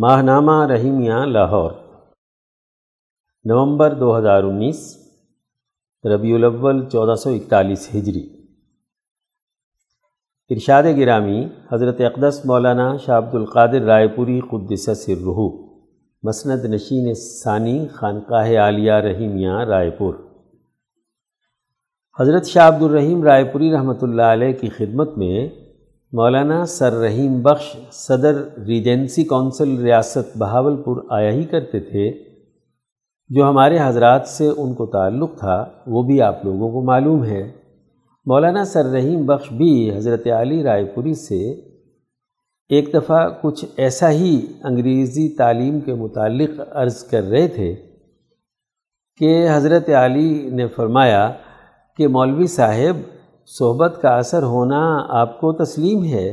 ماہنامہ رحیمیہ لاہور۔ نومبر دو ہزار انیس، ربیع الاول، چودہ سو اکتالیس ہجری۔ ارشاد گرامی، حضرت اقدس مولانا شاہ عبد القادر رائے پوری قدس سررحو مسند نشین ثانی، خانقاہ عالیہ رحیمیہ، رائے پور۔ حضرت شاہ عبد الرحیم رائے پوری رحمۃ اللہ علیہ کی خدمت میں مولانا سر رحیم بخش صدر ریجنسی کونسل ریاست بہاول پور آیا ہی کرتے تھے، جو ہمارے حضرات سے ان کو تعلق تھا، وہ بھی آپ لوگوں کو معلوم ہے۔ مولانا سر رحیم بخش بھی حضرت علی رائے پوری سے ایک دفعہ کچھ ایسا ہی انگریزی تعلیم کے متعلق عرض کر رہے تھے کہ حضرت علی نے فرمایا کہ مولوی صاحب صحبت کا اثر ہونا آپ کو تسلیم ہے۔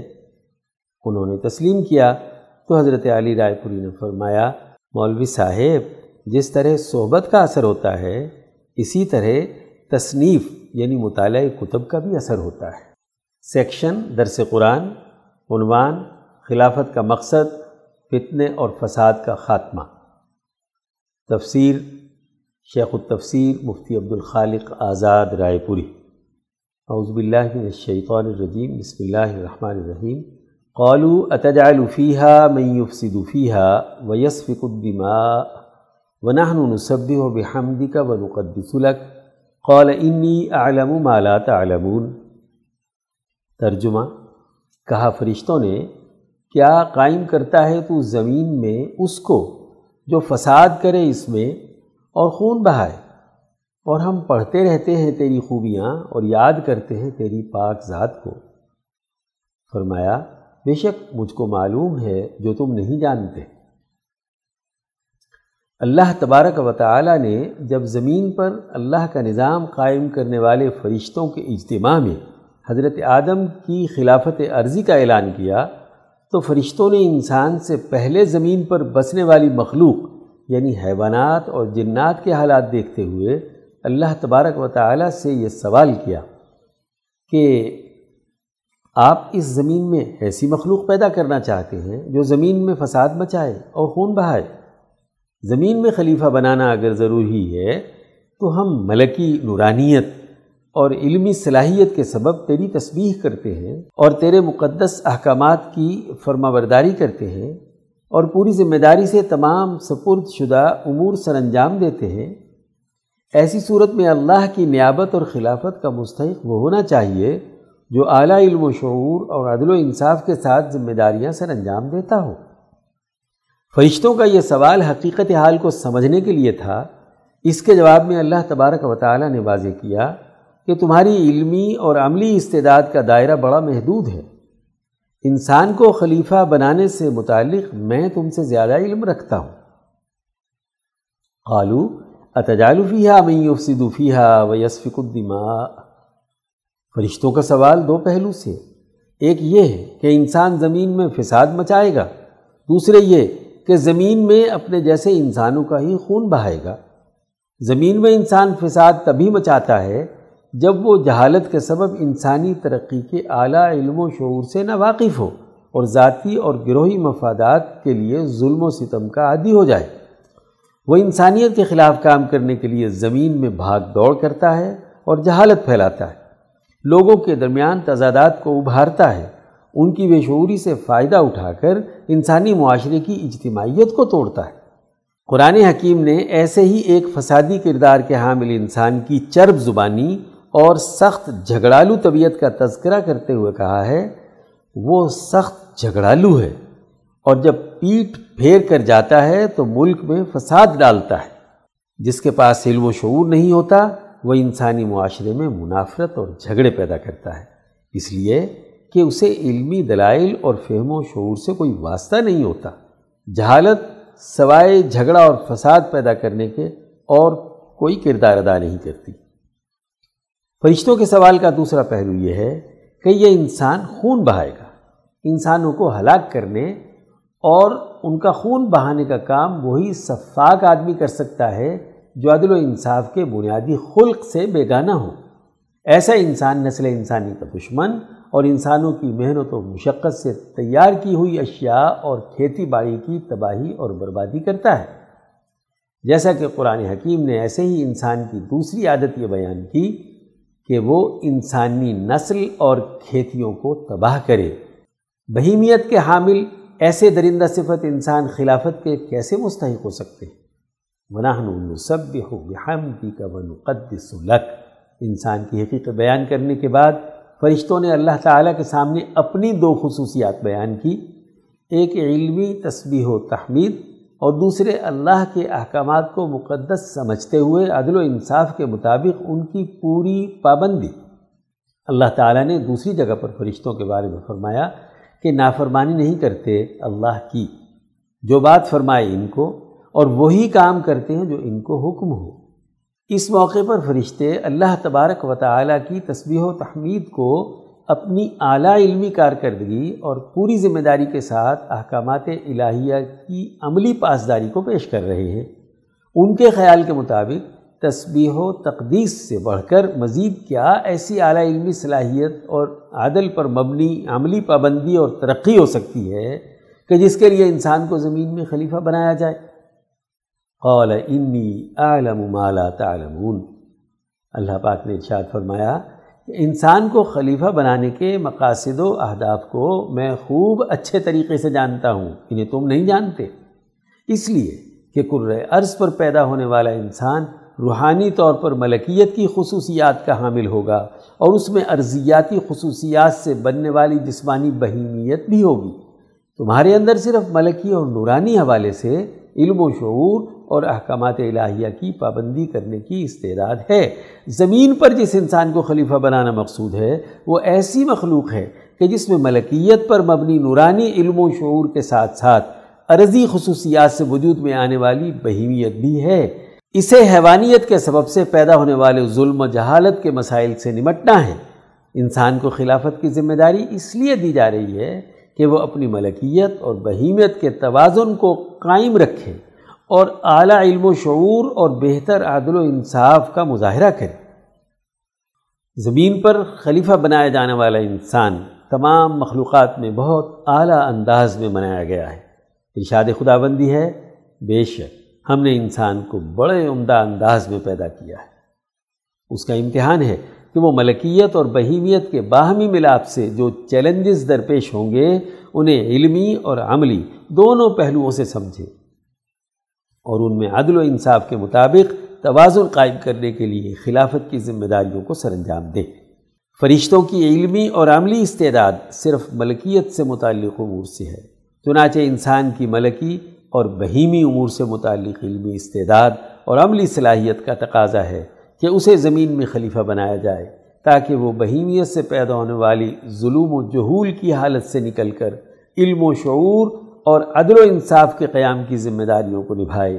انہوں نے تسلیم کیا۔ تو حضرت علی رائے پوری نے فرمایا، مولوی صاحب، جس طرح صحبت کا اثر ہوتا ہے، اسی طرح تصنیف یعنی مطالعہ کتب کا بھی اثر ہوتا ہے۔ سیکشن، درس قرآن، عنوان، خلافت کا مقصد فتنے اور فساد کا خاتمہ۔ تفسیر، شیخ التفسیر مفتی عبد الخالق آزاد رائے پوری۔ اعوذ باللہ من الشیطان الرجیم، بسم اللہ الرحمن الرحیم۔ قالوا اتجعل فيها من يفسد فيها ويسفك الدماء ونحن نسبح بحمدك ونقدس لك قال انی اعلم ما لا تعلمون۔ ترجمہ کہا فرشتوں نے، کیا قائم کرتا ہے تو زمین میں اس کو جو فساد کرے اس میں اور خون بہائے؟ اور ہم پڑھتے رہتے ہیں تیری خوبیاں اور یاد کرتے ہیں تیری پاک ذات کو۔ فرمایا، بے شک مجھ کو معلوم ہے جو تم نہیں جانتے۔ اللہ تبارک و تعالی نے جب زمین پر اللہ کا نظام قائم کرنے والے فرشتوں کے اجتماع میں حضرت آدم کی خلافت عرضی کا اعلان کیا، تو فرشتوں نے انسان سے پہلے زمین پر بسنے والی مخلوق یعنی حیوانات اور جنات کے حالات دیکھتے ہوئے اللہ تبارک و تعالیٰ سے یہ سوال کیا کہ آپ اس زمین میں ایسی مخلوق پیدا کرنا چاہتے ہیں جو زمین میں فساد مچائے اور خون بہائے؟ زمین میں خلیفہ بنانا اگر ضروری ہے تو ہم ملکی نورانیت اور علمی صلاحیت کے سبب تیری تسبیح کرتے ہیں اور تیرے مقدس احکامات کی فرما برداری کرتے ہیں اور پوری ذمہ داری سے تمام سپرد شدہ امور سر انجام دیتے ہیں ایسی صورت میں اللہ کی نیابت اور خلافت کا مستحق وہ ہونا چاہیے جو اعلیٰ علم و شعور اور عدل و انصاف کے ساتھ ذمہ داریاں سر انجام دیتا ہو۔ فرشتوں کا یہ سوال حقیقت حال کو سمجھنے کے لیے تھا۔ اس کے جواب میں اللہ تبارک و تعالیٰ نے واضح کیا کہ تمہاری علمی اور عملی استعداد کا دائرہ بڑا محدود ہے۔ انسان کو خلیفہ بنانے سے متعلق میں تم سے زیادہ علم رکھتا ہوں۔ قالو اتجالفیہ میں افسدوفیہ و یسفق الدماء؟ فرشتوں کا سوال دو پہلو سے۔ ایک یہ ہے کہ انسان زمین میں فساد مچائے گا۔ دوسرے یہ کہ زمین میں اپنے جیسے انسانوں کا ہی خون بہائے گا۔ زمین میں انسان فساد تبھی مچاتا ہے جب وہ جہالت کے سبب انسانی ترقی کے اعلیٰ علم و شعور سے نہ واقف ہو اور ذاتی اور گروہی مفادات کے لیے ظلم و ستم کا عادی ہو جائے۔ وہ انسانیت کے خلاف کام کرنے کے لیے زمین میں بھاگ دوڑ کرتا ہے اور جہالت پھیلاتا ہے۔ لوگوں کے درمیان تضادات کو ابھارتا ہے۔ ان کی بے شعوری سے فائدہ اٹھا کر انسانی معاشرے کی اجتماعیت کو توڑتا ہے۔ قرآن حکیم نے ایسے ہی ایک فسادی کردار کے حامل انسان کی چرب زبانی اور سخت جھگڑالو طبیعت کا تذکرہ کرتے ہوئے کہا ہے، وہ سخت جھگڑالو ہے۔ اور جب پیٹ پھیر کر جاتا ہے تو ملک میں فساد ڈالتا ہے۔ جس کے پاس علم و شعور نہیں ہوتا، وہ انسانی معاشرے میں منافرت اور جھگڑے پیدا کرتا ہے۔ اس لیے کہ اسے علمی دلائل اور فہم و شعور سے کوئی واسطہ نہیں ہوتا۔ جہالت سوائے جھگڑا اور فساد پیدا کرنے کے اور کوئی کردار ادا نہیں کرتی۔ فرشتوں کے سوال کا دوسرا پہلو یہ ہے کہ یہ انسان خون بہائے گا۔ انسانوں کو ہلاک کرنے اور ان کا خون بہانے کا کام وہی صفاق آدمی کر سکتا ہے جو عدل و انصاف کے بنیادی خلق سے بیگانہ ہو۔ ایسا انسان نسل انسانی کا دشمن اور انسانوں کی محنت و مشقت سے تیار کی ہوئی اشیاء اور کھیتی باڑی کی تباہی اور بربادی کرتا ہے۔ جیسا کہ قرآن حکیم نے ایسے ہی انسان کی دوسری عادت یہ بیان کی کہ وہ انسانی نسل اور کھیتیوں کو تباہ کرے۔ بہیمیت کے حامل ایسے درندہ صفت انسان خلافت کے کیسے مستحق ہو سکتے ہیں؟ مناہن سب ہو بحمدی کا ون قدس لک انسان کی حقیقت بیان کرنے کے بعد فرشتوں نے اللہ تعالیٰ کے سامنے اپنی دو خصوصیات بیان کی۔ ایک علمی تسبیح و تحمید اور دوسرے اللہ کے احکامات کو مقدس سمجھتے ہوئے عدل و انصاف کے مطابق ان کی پوری پابندی۔ اللہ تعالیٰ نے دوسری جگہ پر فرشتوں کے بارے میں فرمایا کہ نافرمانی نہیں کرتے اللہ کی۔ جو بات فرمائے ان کو اور وہی کام کرتے ہیں جو ان کو حکم ہو۔ اس موقع پر فرشتے اللہ تبارک و تعالیٰ کی تسبیح و تحمید کو اپنی اعلیٰ علمی کارکردگی اور پوری ذمہ داری کے ساتھ احکامات الہیہ کی عملی پاسداری کو پیش کر رہے ہیں۔ ان کے خیال کے مطابق تسبیح و تقدیس سے بڑھ کر مزید کیا ایسی اعلیٰ علمی صلاحیت اور عادل پر مبنی عملی پابندی اور ترقی ہو سکتی ہے کہ جس کے لیے انسان کو زمین میں خلیفہ بنایا جائے؟ قال، انی اعلم ما لا تعلمون. اللہ پاک نے ارشاد فرمایا کہ انسان کو خلیفہ بنانے کے مقاصد و اہداف کو میں خوب اچھے طریقے سے جانتا ہوں، انہیں تم نہیں جانتے۔ اس لیے کہ قر عرض پر پیدا ہونے والا انسان روحانی طور پر ملکیت کی خصوصیات کا حامل ہوگا اور اس میں ارضیاتی خصوصیات سے بننے والی جسمانی بہیمیت بھی ہوگی۔ تمہارے اندر صرف ملکی اور نورانی حوالے سے علم و شعور اور احکامات الہیہ کی پابندی کرنے کی استعداد ہے۔ زمین پر جس انسان کو خلیفہ بنانا مقصود ہے، وہ ایسی مخلوق ہے کہ جس میں ملکیت پر مبنی نورانی علم و شعور کے ساتھ ساتھ عرضی خصوصیات سے وجود میں آنے والی بہیمیت بھی ہے۔ اسے حیوانیت کے سبب سے پیدا ہونے والے ظلم و جہالت کے مسائل سے نمٹنا ہے۔ انسان کو خلافت کی ذمہ داری اس لیے دی جا رہی ہے کہ وہ اپنی ملکیت اور بہیمیت کے توازن کو قائم رکھے اور اعلیٰ علم و شعور اور بہتر عادل و انصاف کا مظاہرہ کرے۔ زمین پر خلیفہ بنایا جانے والا انسان تمام مخلوقات میں بہت اعلیٰ انداز میں بنایا گیا ہے۔ ارشاد خدا بندی ہے۔ بے شک۔ ہم نے انسان کو بڑے عمدہ انداز میں پیدا کیا ہے۔ اس کا امتحان ہے کہ وہ ملکیت اور بہیمیت کے باہمی ملاپ سے جو چیلنجز درپیش ہوں گے، انہیں علمی اور عملی دونوں پہلوؤں سے سمجھے اور ان میں عدل و انصاف کے مطابق توازن قائم کرنے کے لیے خلافت کی ذمہ داریوں کو سر انجام دے فرشتوں کی علمی اور عملی استعداد صرف ملکیت سے متعلق امور سے ہے۔ چنانچہ انسان کی ملکی اور بہیمی امور سے متعلق علمی استعداد اور عملی صلاحیت کا تقاضا ہے کہ اسے زمین میں خلیفہ بنایا جائے تاکہ وہ بہیمیت سے پیدا ہونے والی ظلم و جہول کی حالت سے نکل کر علم و شعور اور عدل و انصاف کے قیام کی ذمہ داریوں کو نبھائے۔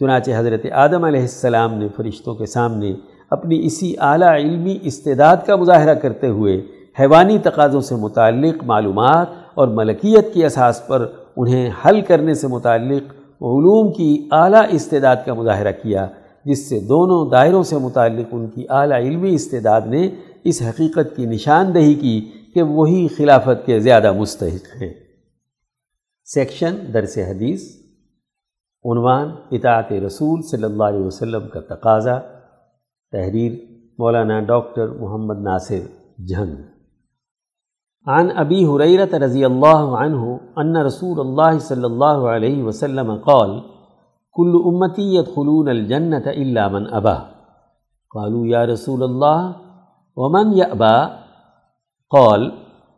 چنانچہ حضرت آدم علیہ السلام نے فرشتوں کے سامنے اپنی اسی اعلیٰ علمی استعداد کا مظاہرہ کرتے ہوئے حیوانی تقاضوں سے متعلق معلومات اور ملکیت کی اساس پر انہیں حل کرنے سے متعلق علوم کی اعلیٰ استعداد کا مظاہرہ کیا، جس سے دونوں دائروں سے متعلق ان کی اعلیٰ علمی استعداد نے اس حقیقت کی نشاندہی کی کہ وہی خلافت کے زیادہ مستحق ہیں۔ سیکشن، درس حدیث، عنوان اطاعت رسول صلی اللہ علیہ وسلم کا تقاضا۔ تحریر، مولانا ڈاکٹر محمد ناصر جھنگ۔ عن ابی حریرت رضی اللہ عنہ ان رسول اللہ صلی اللہ علیہ وسلم قال، کل امتی يدخلون الجنت الا من ابا. قالوا، یا رسول اللہ، ومن یأبا؟ قال،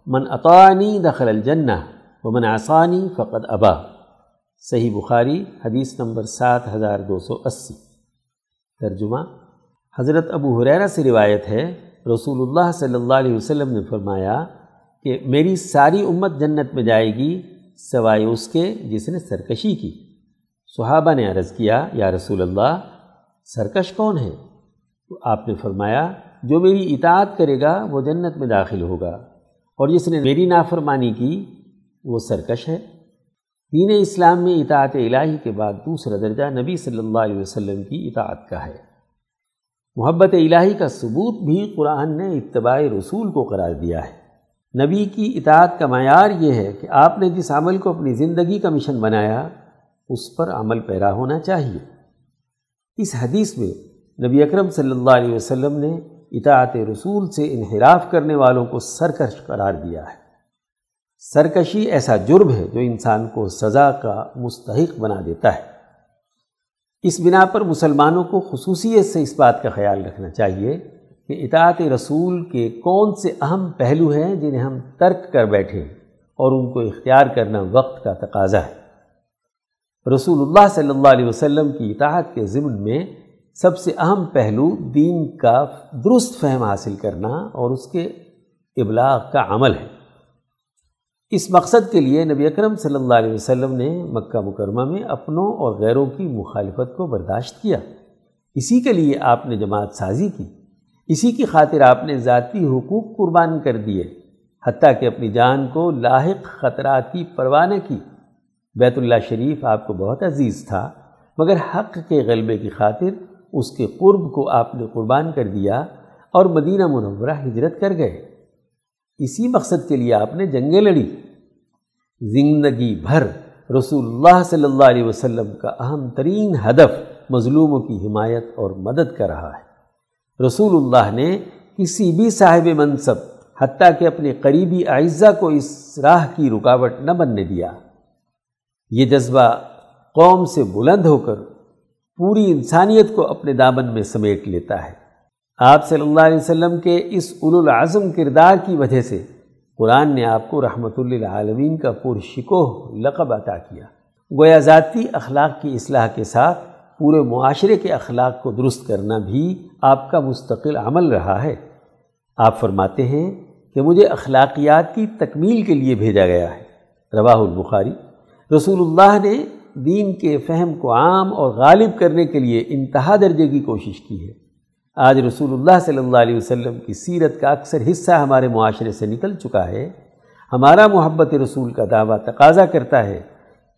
من اطاعنی دخل الجنہ، ومن آسانی فقط ابا. صحیح بخاری، حدیث نمبر سات ہزار دو سو اسی۔ ترجمہ، حضرت ابو حریرہ سے روایت ہے، رسول اللہ صلی اللہ علیہ وسلم نے فرمایا کہ میری ساری امت جنت میں جائے گی سوائے اس کے جس نے سرکشی کی۔ صحابہ نے عرض کیا، یا رسول اللہ، سرکش کون ہے؟ تو آپ نے فرمایا، جو میری اطاعت کرے گا، وہ جنت میں داخل ہوگا۔ اور جس نے میری نافرمانی کی، وہ سرکش ہے۔ دین اسلام میں اطاعت الہی کے بعد دوسرا درجہ نبی صلی اللہ علیہ وسلم کی اطاعت کا ہے۔ محبت الہی کا ثبوت بھی قرآن نے اتباع رسول کو قرار دیا ہے۔ نبی کی اطاعت کا معیار یہ ہے کہ آپ نے جس عمل کو اپنی زندگی کا مشن بنایا، اس پر عمل پیرا ہونا چاہیے۔ اس حدیث میں نبی اکرم صلی اللہ علیہ وسلم نے اطاعت رسول سے انحراف کرنے والوں کو سرکش قرار دیا ہے۔ سرکشی ایسا جرم ہے جو انسان کو سزا کا مستحق بنا دیتا ہے۔ اس بنا پر مسلمانوں کو خصوصیت سے اس بات کا خیال رکھنا چاہیے کہ اطاعت رسول کے کون سے اہم پہلو ہیں جنہیں ہم ترک کر بیٹھے اور ان کو اختیار کرنا وقت کا تقاضا ہے۔ رسول اللہ صلی اللہ علیہ وسلم کی اطاعت کے ضمن میں سب سے اہم پہلو دین کا درست فہم حاصل کرنا اور اس کے ابلاغ کا عمل ہے۔ اس مقصد کے لیے نبی اکرم صلی اللہ علیہ وسلم نے مکہ مکرمہ میں اپنوں اور غیروں کی مخالفت کو برداشت کیا۔ اسی کے لیے آپ نے جماعت سازی کی۔ اسی کی خاطر آپ نے ذاتی حقوق قربان کر دیے، حتیٰ کہ اپنی جان کو لاحق خطرات کی پرواہ نہ کی۔ بیت اللہ شریف آپ کو بہت عزیز تھا، مگر حق کے غلبے کی خاطر اس کے قرب کو آپ نے قربان کر دیا اور مدینہ منورہ ہجرت کر گئے۔ اسی مقصد کے لیے آپ نے جنگیں لڑی زندگی بھر رسول اللہ صلی اللہ علیہ وسلم کا اہم ترین ہدف مظلوموں کی حمایت اور مدد کا رہا ہے۔ رسول اللہ نے کسی بھی صاحب منصب حتیٰ کہ اپنے قریبی اعزہ کو اس راہ کی رکاوٹ نہ بننے دیا۔ یہ جذبہ قوم سے بلند ہو کر پوری انسانیت کو اپنے دامن میں سمیٹ لیتا ہے۔ آپ صلی اللہ علیہ وسلم کے اس العظم کردار کی وجہ سے قرآن نے آپ کو رحمۃ للعالمین کا پرشکوہ لقب عطا کیا۔ گویا ذاتی اخلاق کی اصلاح کے ساتھ پورے معاشرے کے اخلاق کو درست کرنا بھی آپ کا مستقل عمل رہا ہے۔ آپ فرماتے ہیں کہ مجھے اخلاقیات کی تکمیل کے لیے بھیجا گیا ہے۔ رواہ البخاری۔ رسول اللہ نے دین کے فہم کو عام اور غالب کرنے کے لیے انتہا درجے کی کوشش کی ہے۔ آج رسول اللہ صلی اللہ علیہ وسلم کی سیرت کا اکثر حصہ ہمارے معاشرے سے نکل چکا ہے۔ ہمارا محبت رسول کا دعویٰ تقاضا کرتا ہے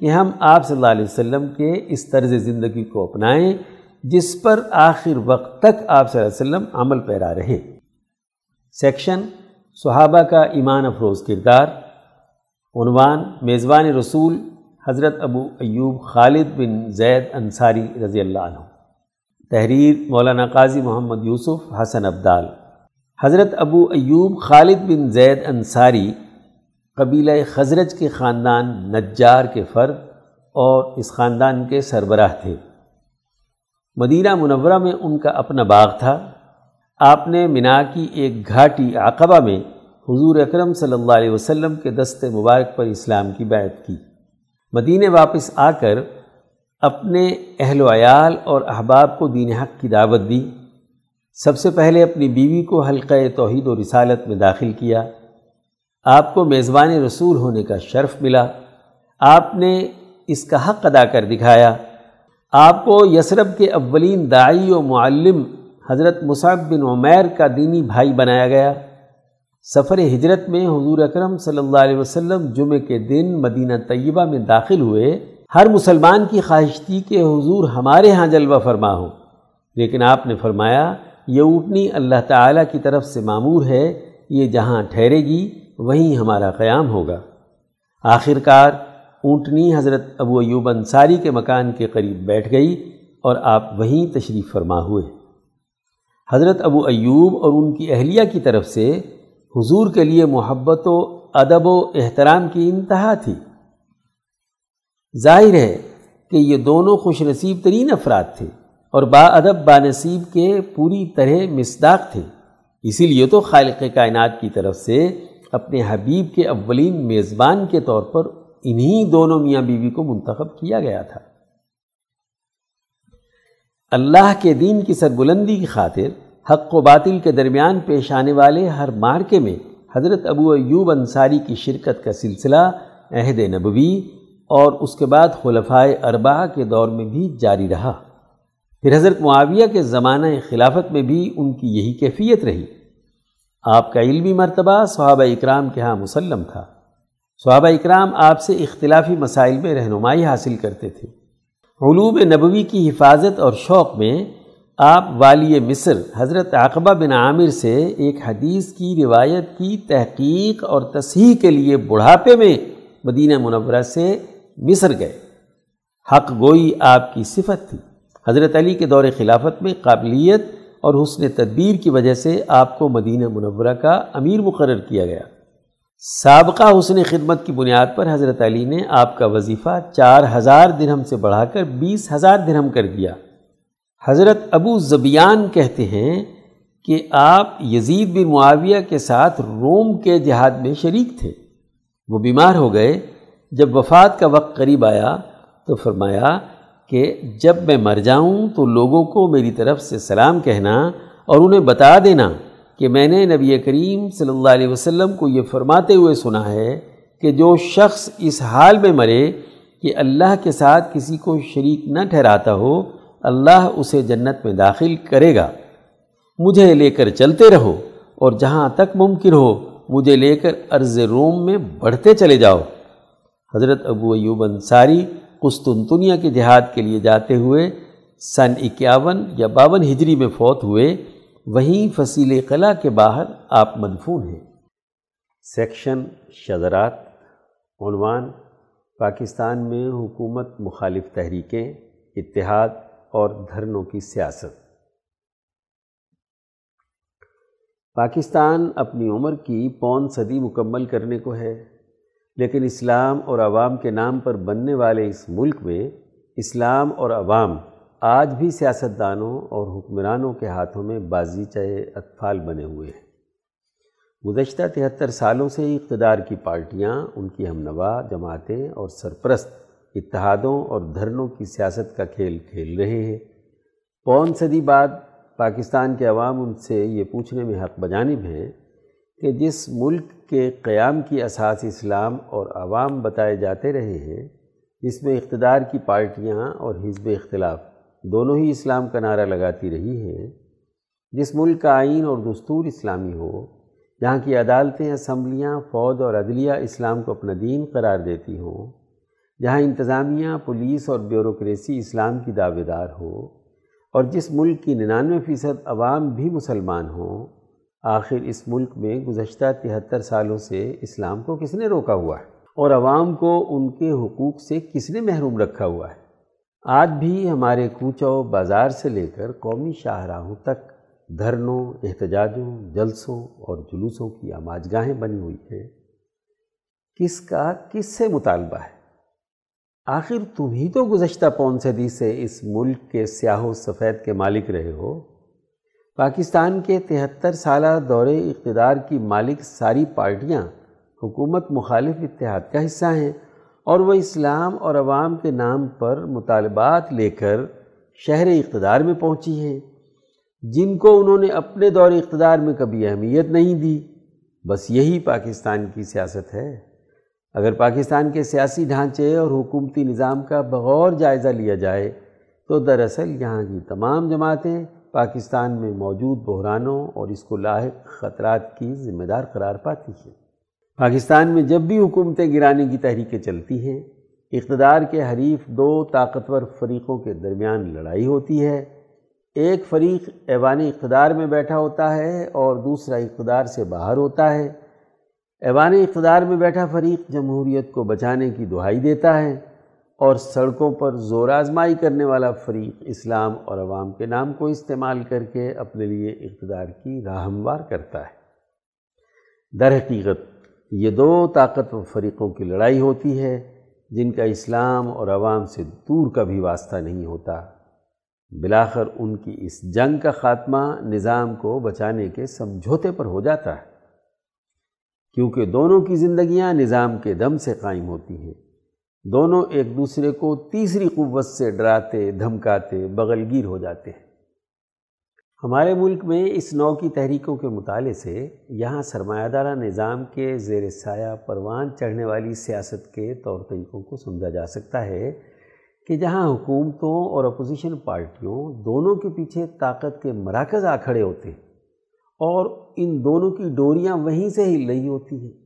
کہ ہم آپ صلی اللہ علیہ وسلم کے اس طرز زندگی کو اپنائیں جس پر آخر وقت تک آپ صلی اللہ علیہ وسلم عمل پیرا رہے سیکشن صحابہ کا ایمان افروز کردار۔ عنوان میزبان رسول حضرت ابو ایوب خالد بن زید انصاری رضی اللہ عنہ۔ تحریر مولانا قاضی محمد یوسف حسن عبدال حضرت ابو ایوب خالد بن زید انصاری قبیلہ خزرج کے خاندان نجار کے فرد اور اس خاندان کے سربراہ تھے۔ مدینہ منورہ میں ان کا اپنا باغ تھا۔ آپ نے منا کی ایک گھاٹی عقبہ میں حضور اکرم صلی اللہ علیہ وسلم کے دست مبارک پر اسلام کی بیعت کی۔ مدینہ واپس آ کر اپنے اہل و عیال اور احباب کو دین حق کی دعوت دی۔ سب سے پہلے اپنی بیوی کو حلقہ توحید و رسالت میں داخل کیا۔ آپ کو میزبان رسول ہونے کا شرف ملا۔ آپ نے اس کا حق ادا کر دکھایا۔ آپ کو یسرب کے اولین داعی و معلم حضرت مصعب بن عمیر کا دینی بھائی بنایا گیا۔ سفر ہجرت میں حضور اکرم صلی اللہ علیہ وسلم جمعہ کے دن مدینہ طیبہ میں داخل ہوئے۔ ہر مسلمان کی خواہش تھی کہ حضور ہمارے ہاں جلوہ فرما ہو۔ لیکن آپ نے فرمایا، یہ اونٹنی اللہ تعالیٰ کی طرف سے معمور ہے، یہ جہاں ٹھہرے گی وہیں ہمارا قیام ہوگا۔ آخر کار اونٹنی حضرت ابو ایوب انصاری کے مکان کے قریب بیٹھ گئی اور آپ وہیں تشریف فرما ہوئے۔ حضرت ابو ایوب اور ان کی اہلیہ کی طرف سے حضور کے لیے محبت و ادب و احترام کی انتہا تھی۔ ظاہر ہے کہ یہ دونوں خوش نصیب ترین افراد تھے اور با ادب با نصیب کے پوری طرح مصداق تھے۔ اسی لیے تو خالق کائنات کی طرف سے اپنے حبیب کے اولین میزبان کے طور پر انہی دونوں میاں بیوی کو منتخب کیا گیا تھا۔ اللہ کے دین کی سربلندی کی خاطر حق و باطل کے درمیان پیش آنے والے ہر مارکے میں حضرت ابو ایوب انصاری کی شرکت کا سلسلہ عہد نبوی اور اس کے بعد خلفائے اربا کے دور میں بھی جاری رہا۔ پھر حضرت معاویہ کے زمانہ خلافت میں بھی ان کی یہی کیفیت رہی۔ آپ کا علمی مرتبہ صحابہ اکرام کے ہاں مسلم تھا۔ صحابہ اکرام آپ سے اختلافی مسائل میں رہنمائی حاصل کرتے تھے۔ علوم نبوی کی حفاظت اور شوق میں آپ والی مصر حضرت عقبہ بن عامر سے ایک حدیث کی روایت کی تحقیق اور تصحیح کے لیے بڑھاپے میں مدینہ منورہ سے مصر گئے۔ حق گوئی آپ کی صفت تھی۔ حضرت علی کے دور خلافت میں قابلیت اور حسن تدبیر کی وجہ سے آپ کو مدینہ منورہ کا امیر مقرر کیا گیا۔ سابقہ حسن خدمت کی بنیاد پر حضرت علی نے آپ کا وظیفہ چار ہزار درہم سے بڑھا کر بیس ہزار درہم کر دیا۔ حضرت ابو زبیان کہتے ہیں کہ آپ یزید بن معاویہ کے ساتھ روم کے جہاد میں شریک تھے۔ وہ بیمار ہو گئے۔ جب وفات کا وقت قریب آیا تو فرمایا کہ جب میں مر جاؤں تو لوگوں کو میری طرف سے سلام کہنا اور انہیں بتا دینا کہ میں نے نبی کریم صلی اللہ علیہ وسلم کو یہ فرماتے ہوئے سنا ہے کہ جو شخص اس حال میں مرے کہ اللہ کے ساتھ کسی کو شریک نہ ٹھہراتا ہو، اللہ اسے جنت میں داخل کرے گا۔ مجھے لے کر چلتے رہو اور جہاں تک ممکن ہو، مجھے لے کر عرض روم میں بڑھتے چلے جاؤ۔ حضرت ابو ایوب انصاری قسطنطنیہ کے جہاد کے لیے جاتے ہوئے سن اکیاون یا باون ہجری میں فوت ہوئے، وہیں فصیل قلعہ کے باہر آپ مدفون ہیں۔ سیکشن شذرات، عنوان پاکستان میں حکومت مخالف تحریکیں، اتحاد اور دھرنوں کی سیاست۔ پاکستان اپنی عمر کی پون صدی مکمل کرنے کو ہے۔ لیکن اسلام اور عوام کے نام پر بننے والے اس ملک میں اسلام اور عوام آج بھی سیاستدانوں اور حکمرانوں کے ہاتھوں میں بازی چاہے اطفال بنے ہوئے ہیں۔ گزشتہ تہتر سالوں سے ہی اقتدار کی پارٹیاں، ان کی ہم نوا، جماعتیں اور سرپرست اتحادوں اور دھرنوں کی سیاست کا کھیل کھیل رہے ہیں۔ پون صدی بعد پاکستان کے عوام ان سے یہ پوچھنے میں حق بجانب ہیں کہ جس ملک کے قیام کی اساس اسلام اور عوام بتائے جاتے رہے ہیں، جس میں اقتدار کی پارٹیاں اور حزب اختلاف دونوں ہی اسلام کا نعرہ لگاتی رہی ہیں، جس ملک کا آئین اور دستور اسلامی ہو، جہاں کی عدالتیں، اسمبلیاں، فوج اور عدلیہ اسلام کو اپنا دین قرار دیتی ہوں، جہاں انتظامیہ، پولیس اور بیوروکریسی اسلام کی دعوے دار ہو، اور جس ملک کی ننانوے فیصد عوام بھی مسلمان ہوں آخر اس ملک میں گزشتہ تہتر سالوں سے اسلام کو کس نے روکا ہوا ہے؟ اور عوام کو ان کے حقوق سے کس نے محروم رکھا ہوا ہے؟ آج بھی ہمارے کوچوں بازار سے لے کر قومی شاہراہوں تک دھرنوں، احتجاجوں، جلسوں اور جلوسوں کی آماج گاہیں بنی ہوئی ہیں۔ کس کا کس سے مطالبہ ہے؟ آخر تم ہی تو گزشتہ پون صدی سے اس ملک کے سیاہ و سفید کے مالک رہے ہو۔ پاکستان کے تہتر سالہ دور اقتدار کی مالک ساری پارٹیاں حکومت مخالف اتحاد کا حصہ ہیں اور وہ اسلام اور عوام کے نام پر مطالبات لے کر شہر اقتدار میں پہنچی ہیں۔ جن کو انہوں نے اپنے دور اقتدار میں کبھی اہمیت نہیں دی، بس یہی پاکستان کی سیاست ہے۔ اگر پاکستان کے سیاسی ڈھانچے اور حکومتی نظام کا بغور جائزہ لیا جائے، تو دراصل یہاں کی تمام جماعتیں پاکستان میں موجود بحرانوں اور اس کو لاحق خطرات کی ذمہ دار قرار پاتی ہیں پاکستان میں جب بھی حکومتیں گرانے کی تحریکیں چلتی ہیں، اقتدار کے حریف دو طاقتور فریقوں کے درمیان لڑائی ہوتی ہے۔ ایک فریق ایوان اقتدار میں بیٹھا ہوتا ہے اور دوسرا اقتدار سے باہر ہوتا ہے۔ ایوان اقتدار میں بیٹھا فریق جمہوریت کو بچانے کی دہائی دیتا ہے۔ اور سڑکوں پر زور آزمائی کرنے والا فریق اسلام اور عوام کے نام کو استعمال کر کے اپنے لیے اقتدار کی راہ ہموار کرتا ہے۔ در حقیقت، یہ دو طاقتور فریقوں کی لڑائی ہوتی ہے، جن کا اسلام اور عوام سے دور کا بھی واسطہ نہیں ہوتا۔ بلاخر ان کی اس جنگ کا خاتمہ نظام کو بچانے کے سمجھوتے پر ہو جاتا ہے۔ کیونکہ دونوں کی زندگیاں نظام کے دم سے قائم ہوتی ہیں۔ دونوں ایک دوسرے کو تیسری قوت سے ڈراتے، دھمکاتے بغل گیر ہو جاتے ہیں۔ ہمارے ملک میں اس نو کی تحریکوں کے مطالعے سے یہاں سرمایہ دارہ نظام کے زیر سایہ پروان چڑھنے والی سیاست کے طور طریقوں کو سمجھا جا سکتا ہے کہ جہاں حکومتوں اور اپوزیشن پارٹیوں دونوں کے پیچھے طاقت کے مراکز آ کھڑے ہوتے ہیں اور ان دونوں کی ڈوریاں وہیں سے ہل رہی ہوتی ہیں۔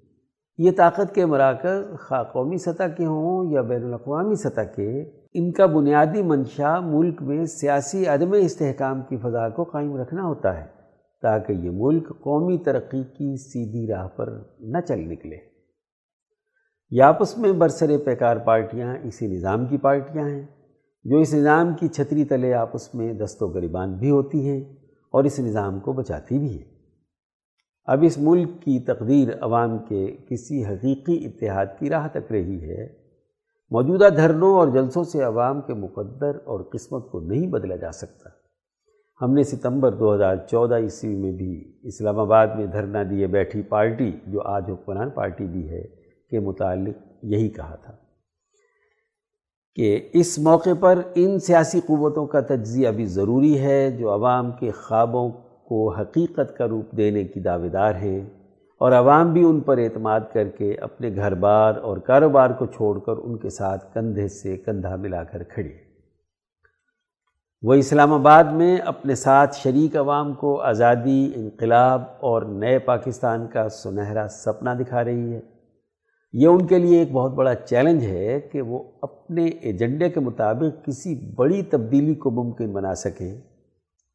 یہ طاقت کے مراکز خواہ قومی سطح کے ہوں یا بین الاقوامی سطح کے، ان کا بنیادی منشا ملک میں سیاسی عدم استحکام کی فضا کو قائم رکھنا ہوتا ہے تاکہ یہ ملک قومی ترقی کی سیدھی راہ پر نہ چل نکلے۔ یا آپس میں برسر پیکار پارٹیاں اسی نظام کی پارٹیاں ہیں، جو اس نظام کی چھتری تلے آپس میں دست و گریبان بھی ہوتی ہیں اور اس نظام کو بچاتی بھی ہیں۔ اب اس ملک کی تقدیر عوام کے کسی حقیقی اتحاد کی راہ تک رہی ہے۔ موجودہ دھرنوں اور جلسوں سے عوام کے مقدر اور قسمت کو نہیں بدلا جا سکتا۔ ہم نے ستمبر دو ہزار چودہ عیسوی میں بھی اسلام آباد میں دھرنا دیے بیٹھی پارٹی جو آج حکمران پارٹی بھی ہے کے متعلق یہی کہا تھا کہ اس موقع پر ان سیاسی قوتوں کا تجزیہ بھی ضروری ہے جو عوام کے خوابوں کو حقیقت کا روپ دینے کی دعوے دار ہیں اور عوام بھی ان پر اعتماد کر کے اپنے گھر بار اور کاروبار کو چھوڑ کر ان کے ساتھ کندھے سے کندھا ملا کر کھڑے۔ وہ اسلام آباد میں اپنے ساتھ شریک عوام کو آزادی، انقلاب اور نئے پاکستان کا سنہرا سپنا دکھا رہی ہے۔ یہ ان کے لیے ایک بہت بڑا چیلنج ہے کہ وہ اپنے ایجنڈے کے مطابق کسی بڑی تبدیلی کو ممکن بنا سکیں۔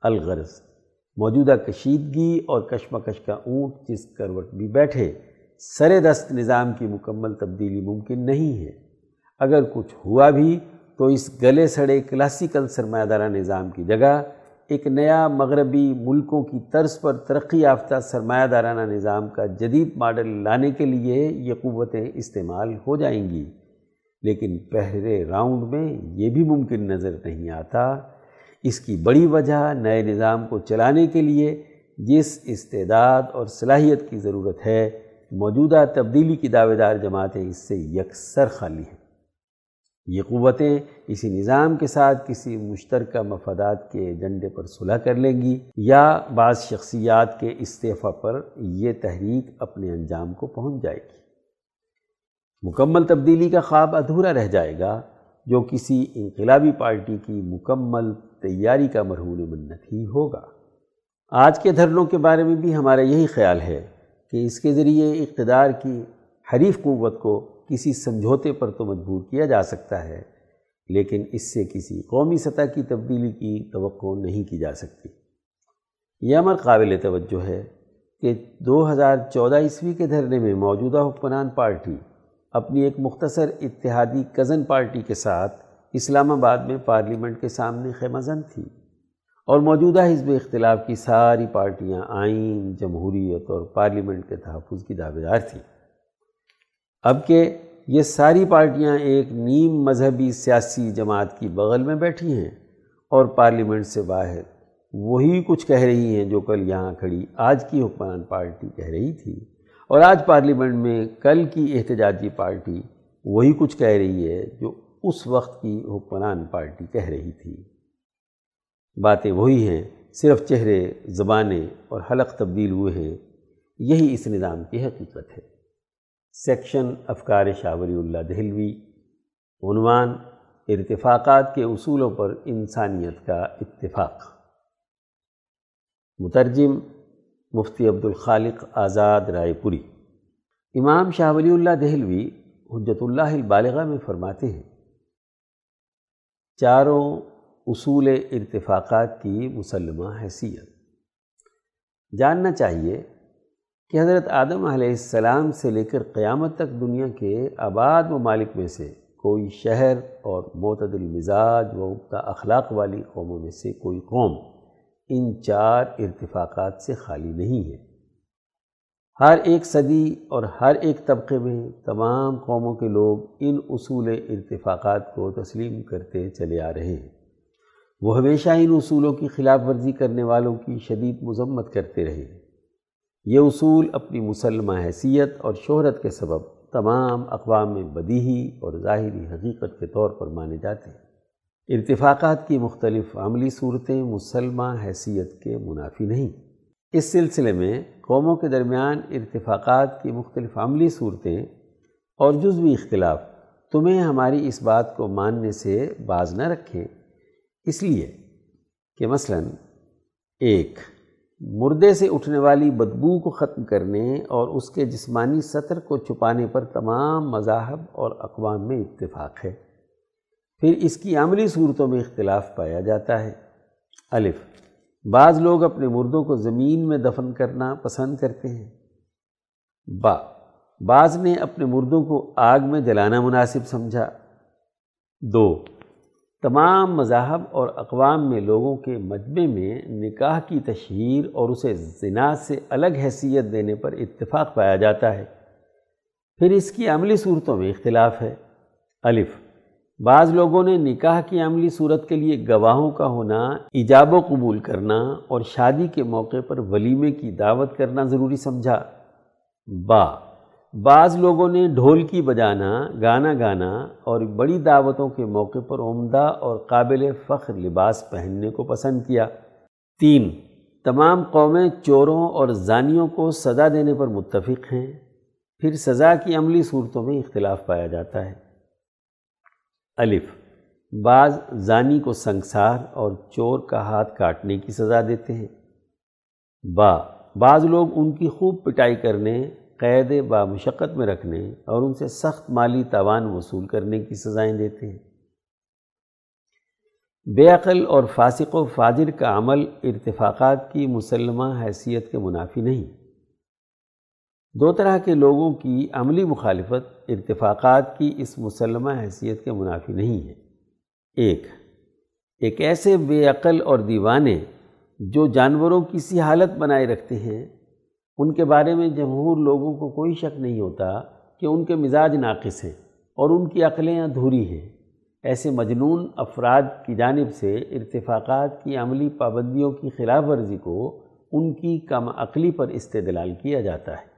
الغرض۔ موجودہ کشیدگی اور کشمکش کا اونٹ جس کروٹ بھی بیٹھے سر دست نظام کی مکمل تبدیلی ممکن نہیں ہے۔ اگر کچھ ہوا بھی، تو اس گلے سڑے کلاسیکل سرمایہ دارہ نظام کی جگہ، ایک نیا مغربی ملکوں کی طرز پر ترقی یافتہ سرمایہ دارانہ نظام کا جدید ماڈل لانے کے لیے یہ قوتیں استعمال ہو جائیں گی۔ لیکن پہلے راؤنڈ میں یہ بھی ممکن نظر نہیں آتا۔ اس کی بڑی وجہ نئے نظام کو چلانے کے لیے جس استعداد اور صلاحیت کی ضرورت ہے، موجودہ تبدیلی کی دعوے دار جماعتیں اس سے یکسر خالی ہیں۔ یہ قوتیں اسی نظام کے ساتھ کسی مشترکہ مفادات کے ایجنڈے پر صلح کر لیں گی یا بعض شخصیات کے استعفی پر یہ تحریک اپنے انجام کو پہنچ جائے گی۔ مکمل تبدیلی کا خواب ادھورا رہ جائے گا جو کسی انقلابی پارٹی کی مکمل تیاری کا مرہون منت ہی ہوگا۔ آج کے دھرنوں کے بارے میں بھی ہمارا یہی خیال ہے کہ اس کے ذریعے اقتدار کی حریف قوت کو کسی سمجھوتے پر تو مجبور کیا جا سکتا ہے، لیکن اس سے کسی قومی سطح کی تبدیلی کی توقع نہیں کی جا سکتی۔ یہ امر قابل توجہ ہے کہ دو ہزار چودہ عیسوی کے دھرنے میں موجودہ حکمران پارٹی اپنی ایک مختصر اتحادی کزن پارٹی کے ساتھ اسلام آباد میں پارلیمنٹ کے سامنے خیمزن تھی اور موجودہ حزب اختلاف کی ساری پارٹیاں آئین، جمہوریت اور پارلیمنٹ کے تحفظ کی دعوے دار تھیں۔ اب کہ یہ ساری پارٹیاں ایک نیم مذہبی سیاسی جماعت کی بغل میں بیٹھی ہیں اور پارلیمنٹ سے باہر وہی کچھ کہہ رہی ہیں جو کل یہاں کھڑی آج کی حکمران پارٹی کہہ رہی تھی۔ اور آج پارلیمنٹ میں کل کی احتجاجی پارٹی وہی کچھ کہہ رہی ہے جو اس وقت کی حکمران پارٹی کہہ رہی تھی۔ باتیں وہی ہیں، صرف چہرے، زبانیں اور حلق تبدیل ہوئے ہیں۔ یہی اس نظام کی حقیقت ہے۔ سیکشن افکار شاہ ولی اللہ دہلوی، عنوان ارتفاقات کے اصولوں پر انسانیت کا اتفاق۔ مترجم مفتی عبد الخالق آزاد رائے پوری۔ امام شاہ ولی اللہ دہلوی حجت اللہ البالغہ میں فرماتے ہیں چاروں اصول ارتفاقات کی مسلمہ حیثیت۔ جاننا چاہیے کہ حضرت آدم علیہ السلام سے لے کر قیامت تک دنیا کے آباد ممالک میں سے کوئی شہر اور معتدل مزاج و کا اخلاق والی قوموں میں سے کوئی قوم ان چار ارتفاقات سے خالی نہیں ہے۔ ہر ایک صدی اور ہر ایک طبقے میں تمام قوموں کے لوگ ان اصول ارتفاقات کو تسلیم کرتے چلے آ رہے ہیں۔ وہ ہمیشہ ان اصولوں کی خلاف ورزی کرنے والوں کی شدید مذمت کرتے رہے۔ ہیں یہ اصول اپنی مسلمہ حیثیت اور شہرت کے سبب تمام اقوام میں بدیہی اور ظاہری حقیقت کے طور پر مانے جاتے ہیں۔ ارتفاقات کی مختلف عملی صورتیں مسلمہ حیثیت کے منافی نہیں۔ اس سلسلے میں قوموں کے درمیان ارتفاقات کی مختلف عملی صورتیں اور جزوی اختلاف تمہیں ہماری اس بات کو ماننے سے باز نہ رکھیں۔ اس لیے کہ مثلا ایک، مردے سے اٹھنے والی بدبو کو ختم کرنے اور اس کے جسمانی سطر کو چھپانے پر تمام مذاہب اور اقوام میں اتفاق ہے۔ پھر اس کی عملی صورتوں میں اختلاف پایا جاتا ہے۔ الف بعض لوگ اپنے مردوں کو زمین میں دفن کرنا پسند کرتے ہیں۔ با، بعض نے اپنے مردوں کو آگ میں جلانا مناسب سمجھا۔ دو، تمام مذاہب اور اقوام میں لوگوں کے مجمع میں نکاح کی تشہیر اور اسے زنا سے الگ حیثیت دینے پر اتفاق پایا جاتا ہے۔ پھر اس کی عملی صورتوں میں اختلاف ہے۔ الف بعض لوگوں نے نکاح کی عملی صورت کے لیے گواہوں کا ہونا، ایجاب و قبول کرنا اور شادی کے موقع پر ولیمے کی دعوت کرنا ضروری سمجھا۔ با، بعض لوگوں نے ڈھول کی بجانا، گانا گانا اور بڑی دعوتوں کے موقع پر عمدہ اور قابل فخر لباس پہننے کو پسند کیا۔ تین، تمام قومیں چوروں اور زانیوں کو سزا دینے پر متفق ہیں۔ پھر سزا کی عملی صورتوں میں اختلاف پایا جاتا ہے۔ الف۔ بعض زانی کو سنگسار اور چور کا ہاتھ کاٹنے کی سزا دیتے ہیں۔ با۔ بعض لوگ ان کی خوب پٹائی کرنے، قید با مشقت میں رکھنے اور ان سے سخت مالی تاوان وصول کرنے کی سزائیں دیتے ہیں۔ بے عقل اور فاسق و فاجر کا عمل ارتفاقات کی مسلمہ حیثیت کے منافی نہیں۔ دو طرح کے لوگوں کی عملی مخالفت ارتفاقات کی اس مسلمہ حیثیت کے منافی نہیں ہے۔ ایک ایک ایسے بے عقل اور دیوانے جو جانوروں کی سی حالت بنائے رکھتے ہیں، ان کے بارے میں جمہور لوگوں کو کوئی شک نہیں ہوتا کہ ان کے مزاج ناقص ہیں اور ان کی عقلیں ادھوری ہیں۔ ایسے مجنون افراد کی جانب سے ارتفاقات کی عملی پابندیوں کی خلاف ورزی کو ان کی کم عقلی پر استدلال کیا جاتا ہے۔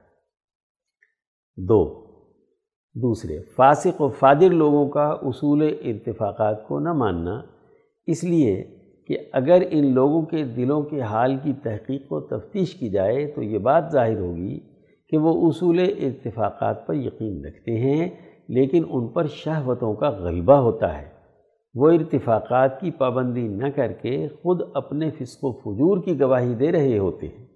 دو۔ دوسرے، فاسق و فادر لوگوں کا اصول ارتفاقات کو نہ ماننا، اس لیے کہ اگر ان لوگوں کے دلوں کے حال کی تحقیق و تفتیش کی جائے تو یہ بات ظاہر ہوگی کہ وہ اصول اتفاقات پر یقین رکھتے ہیں، لیکن ان پر شہوتوں کا غلبہ ہوتا ہے۔ وہ ارتفاقات کی پابندی نہ کر کے خود اپنے فسق و فجور کی گواہی دے رہے ہوتے ہیں۔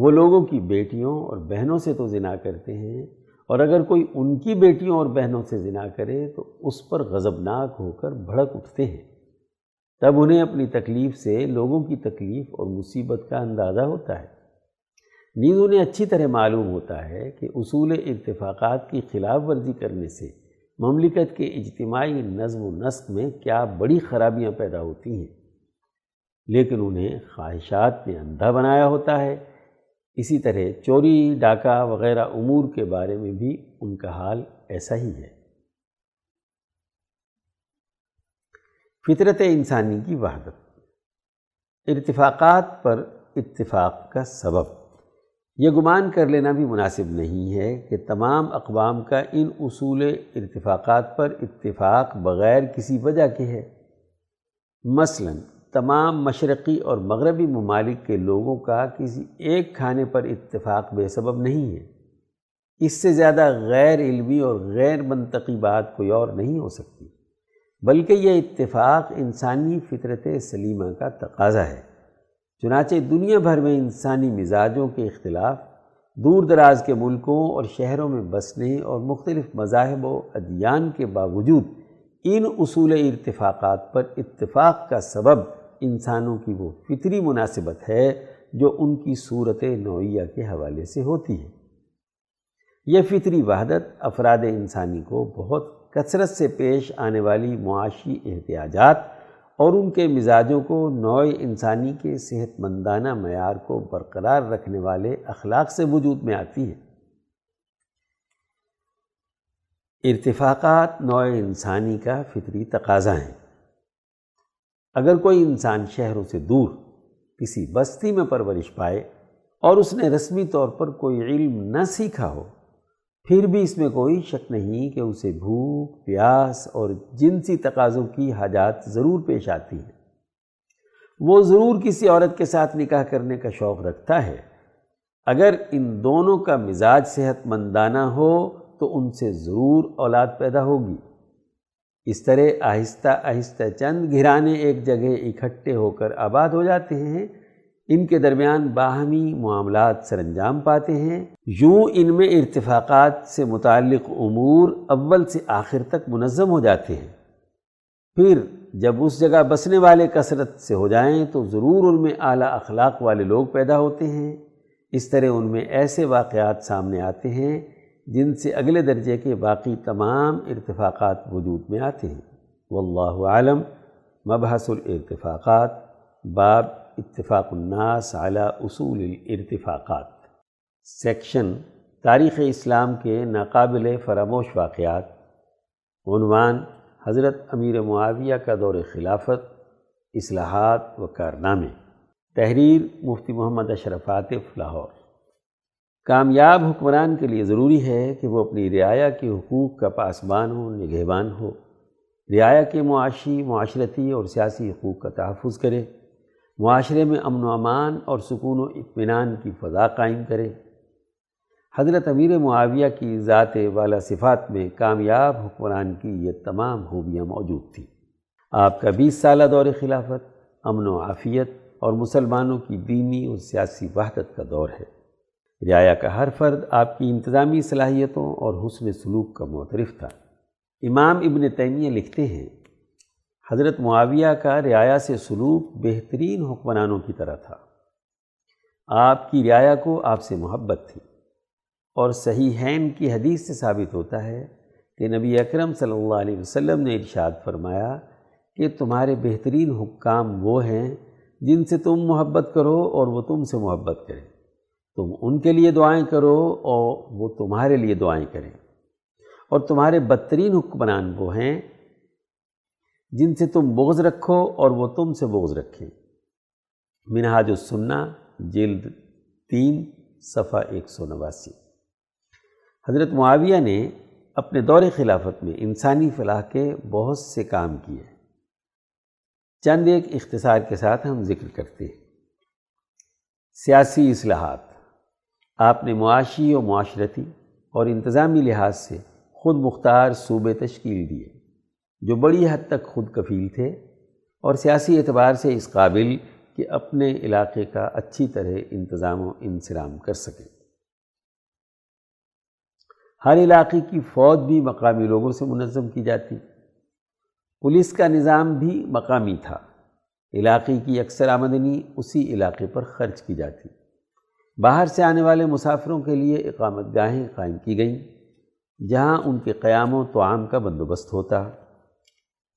وہ لوگوں کی بیٹیوں اور بہنوں سے تو زنا کرتے ہیں، اور اگر کوئی ان کی بیٹیوں اور بہنوں سے زنا کرے تو اس پر غضبناک ہو کر بھڑک اٹھتے ہیں۔ تب انہیں اپنی تکلیف سے، لوگوں کی تکلیف اور مصیبت کا اندازہ ہوتا ہے۔ نیز انہیں اچھی طرح معلوم ہوتا ہے کہ اصول ارتفاقات کی خلاف ورزی کرنے سے مملکت کے اجتماعی نظم و نسق میں کیا بڑی خرابیاں پیدا ہوتی ہیں۔ لیکن انہیں خواہشات نے اندھا بنایا ہوتا ہے۔ اسی طرح چوری، ڈاکہ وغیرہ امور کے بارے میں بھی ان کا حال ایسا ہی ہے۔ فطرت انسانی کی وحدت۔ ارتفاقات پر اتفاق کا سبب۔ یہ گمان کر لینا بھی مناسب نہیں ہے کہ تمام اقوام کا ان اصول ارتفاقات پر اتفاق بغیر کسی وجہ کے ہے۔ مثلا تمام مشرقی اور مغربی ممالک کے لوگوں کا کسی ایک کھانے پر اتفاق بے سبب نہیں ہے۔ اس سے زیادہ غیر علمی اور غیر منطقی بات کوئی اور نہیں ہو سکتی، بلکہ یہ اتفاق انسانی فطرت سلیمہ کا تقاضا ہے۔ چنانچہ دنیا بھر میں انسانی مزاجوں کے اختلاف، دور دراز کے ملکوں اور شہروں میں بسنے اور مختلف مذاہب و ادیان کے باوجود ان اصول ارتفاقات پر اتفاق کا سبب انسانوں کی وہ فطری مناسبت ہے جو ان کی صورت نوعیہ کے حوالے سے ہوتی ہے۔ یہ فطری وحدت افراد انسانی کو بہت کثرت سے پیش آنے والی معاشی احتیاجات اور ان کے مزاجوں کو نوع انسانی کے صحت مندانہ معیار کو برقرار رکھنے والے اخلاق سے وجود میں آتی ہے۔ ارتفاقات نوع انسانی کا فطری تقاضا ہیں۔ اگر کوئی انسان شہروں سے دور کسی بستی میں پرورش پائے اور اس نے رسمی طور پر کوئی علم نہ سیکھا ہو، پھر بھی اس میں کوئی شک نہیں کہ اسے بھوک، پیاس اور جنسی تقاضوں کی حاجات ضرور پیش آتی ہیں۔ وہ ضرور کسی عورت کے ساتھ نکاح کرنے کا شوق رکھتا ہے۔ اگر ان دونوں کا مزاج صحت مندانہ ہو تو ان سے ضرور اولاد پیدا ہوگی۔ اس طرح آہستہ آہستہ چند گھرانے ایک جگہ اکٹھے ہو کر آباد ہو جاتے ہیں۔ ان کے درمیان باہمی معاملات سر انجام پاتے ہیں۔ یوں ان میں ارتفاقات سے متعلق امور اول سے آخر تک منظم ہو جاتے ہیں۔ پھر جب اس جگہ بسنے والے کثرت سے ہو جائیں تو ضرور ان میں اعلیٰ اخلاق والے لوگ پیدا ہوتے ہیں۔ اس طرح ان میں ایسے واقعات سامنے آتے ہیں جن سے اگلے درجے کے باقی تمام ارتفاقات وجود میں آتے ہیں۔ واللہ عالم مبحث الارتفاقات۔ باب اتفاق الناس علی اصول الارتفاقات۔ سیکشن تاریخ اسلام کے ناقابل فراموش واقعات۔ عنوان حضرت امیر معاویہ کا دور خلافت۔ اصلاحات و کارنامے۔ تحریر مفتی محمد اشرف عاطف لاہور۔ کامیاب حکمران کے لیے ضروری ہے کہ وہ اپنی رعایا کے حقوق کا پاسبان ہو، نگہبان ہو۔ رعایا کے معاشی، معاشرتی اور سیاسی حقوق کا تحفظ کرے۔ معاشرے میں امن و امان اور سکون و اطمینان کی فضا قائم کرے۔ حضرت امیر معاویہ کی ذات والا صفات میں کامیاب حکمران کی یہ تمام خوبیاں موجود تھیں۔ آپ کا بیس سالہ دور خلافت، امن و عافیت اور مسلمانوں کی دینی اور سیاسی وحدت کا دور ہے۔ رعایا کا ہر فرد آپ کی انتظامی صلاحیتوں اور حسن سلوک کا معترف تھا۔ امام ابن تیمیہ لکھتے ہیں، حضرت معاویہ کا رعایا سے سلوک بہترین حکمرانوں کی طرح تھا۔ آپ کی رعایا کو آپ سے محبت تھی۔ اور صحیح کی حدیث سے ثابت ہوتا ہے کہ نبی اکرم صلی اللہ علیہ وسلم نے ارشاد فرمایا کہ تمہارے بہترین حکام وہ ہیں جن سے تم محبت کرو اور وہ تم سے محبت کریں۔ تم ان کے لیے دعائیں کرو اور وہ تمہارے لیے دعائیں کریں۔ اور تمہارے بدترین حکمران وہ ہیں جن سے تم بغض رکھو اور وہ تم سے بغض رکھیں۔ منہاج السنہ، جلد تین، صفحہ ایک سو نواسی۔ حضرت معاویہ نے اپنے دور خلافت میں انسانی فلاح کے بہت سے کام کیے۔ چند ایک اختصار کے ساتھ ہم ذکر کرتے ہیں۔ سیاسی اصلاحات۔ آپ نے معاشی و معاشرتی اور انتظامی لحاظ سے خود مختار صوبے تشکیل دیے، جو بڑی حد تک خود کفیل تھے اور سیاسی اعتبار سے اس قابل کہ اپنے علاقے کا اچھی طرح انتظام و انسرام کر سکیں ہر علاقے کی فوج بھی مقامی لوگوں سے منظم کی جاتی۔ پولیس کا نظام بھی مقامی تھا۔ علاقے کی اکثر آمدنی اسی علاقے پر خرچ کی جاتی۔ باہر سے آنے والے مسافروں کے لیے اقامت گاہیں قائم کی گئیں، جہاں ان کے قیام و توام کا بندوبست ہوتا۔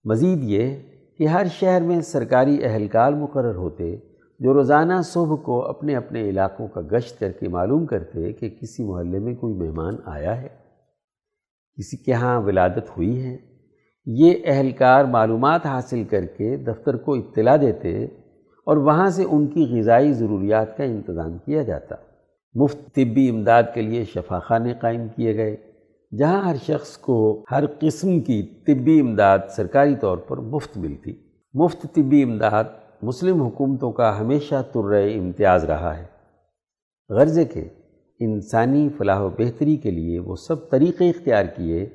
مزید یہ کہ ہر شہر میں سرکاری اہلکار مقرر ہوتے، جو روزانہ صبح کو اپنے اپنے علاقوں کا گشت کر کے معلوم کرتے کہ کسی محلے میں کوئی مہمان آیا ہے۔ کسی کے ہاں ولادت ہوئی ہے۔ یہ اہلکار معلومات حاصل کر کے دفتر کو اطلاع دیتے اور وہاں سے ان کی غذائی ضروریات کا انتظام کیا جاتا۔ مفت طبی امداد کے لیے شفاخانے قائم کیے گئے، جہاں ہر شخص کو ہر قسم کی طبی امداد سرکاری طور پر مفت ملتی۔ مفت طبی امداد مسلم حکومتوں کا ہمیشہ تر امتیاز رہا ہے۔ غرض کے انسانی فلاح و بہتری کے لیے وہ سب طریقے اختیار کیے،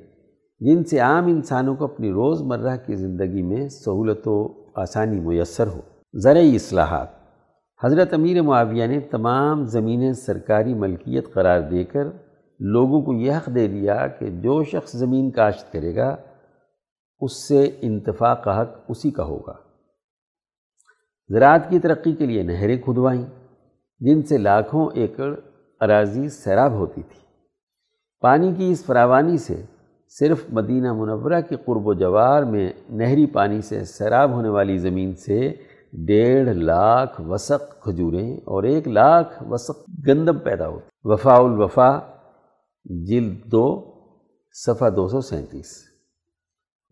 جن سے عام انسانوں کو اپنی روز مرہ کی زندگی میں سہولت و آسانی میسر ہو۔ زرعی اصلاحات۔ حضرت امیر معاویہ نے تمام زمینیں سرکاری ملکیت قرار دے کر لوگوں کو یہ حق دے دیا کہ جو شخص زمین کاشت کرے گا، اس سے انتفاق کا حق اسی کا ہوگا۔ زراعت کی ترقی کے لیے نہریں کھدوائیں جن سے لاکھوں ایکڑ اراضی سیراب ہوتی تھی۔ پانی کی اس فراوانی سے صرف مدینہ منورہ کے قرب و جوار میں نہری پانی سے سیراب ہونے والی زمین سے ڈیڑھ لاکھ وسق کھجوریں اور ایک لاکھ وسق گندم پیدا ہوتی وفا الوفا، جلد دو، صفحہ دو سو سینتیس۔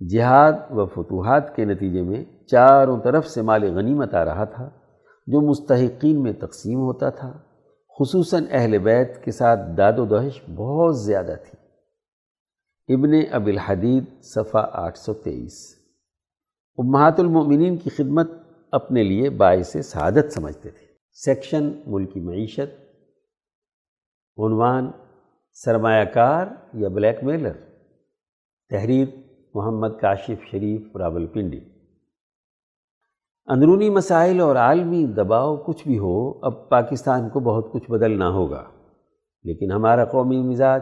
جہاد و فتوحات کے نتیجے میں چاروں طرف سے مال غنیمت آ رہا تھا، جو مستحقین میں تقسیم ہوتا تھا۔ خصوصاً اہل بیت کے ساتھ داد و دہش بہت زیادہ تھی۔ ابن اب الحدید، صفحہ آٹھ سو تیئیس۔ امہات المؤمنین کی خدمت اپنے لیے باعث سعادت سمجھتے تھے۔ سیکشن ملکی معیشت، عنوان، سرمایہ کار یا بلیک میلر۔ تحریر، محمد کاشف شریف، راول پنڈی۔ اندرونی مسائل اور عالمی دباؤ کچھ بھی ہو، اب پاکستان کو بہت کچھ بدلنا ہوگا۔ لیکن ہمارا قومی مزاج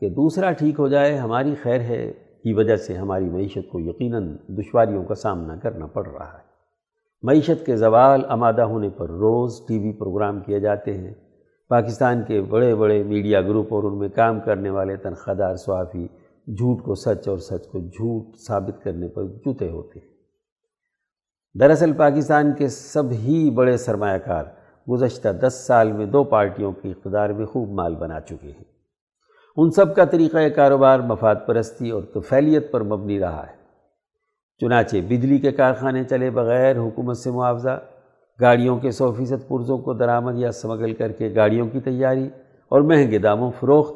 کہ دوسرا ٹھیک ہو جائے، ہماری خیر ہے۔ کی وجہ سے ہماری معیشت کو یقیناً دشواریوں کا سامنا کرنا پڑ رہا ہے۔ معیشت کے زوال آمادہ ہونے پر روز ٹی وی پروگرام کیے جاتے ہیں۔ پاکستان کے بڑے بڑے میڈیا گروپ اور ان میں کام کرنے والے تنخواہ دار صحافی جھوٹ کو سچ اور سچ کو جھوٹ ثابت کرنے پر جوتے ہوتے ہیں۔ دراصل پاکستان کے سب ہی بڑے سرمایہ کار گزشتہ دس سال میں دو پارٹیوں کی اقتدار میں خوب مال بنا چکے ہیں۔ ان سب کا طریقہ کاروبار مفاد پرستی اور توفیلیت پر مبنی رہا ہے۔ چنانچہ بجلی کے کارخانے چلے بغیر حکومت سے معاوضہ، گاڑیوں کے سو فیصد پرزوں کو درآمد یا سمگل کر کے گاڑیوں کی تیاری اور مہنگے داموں فروخت،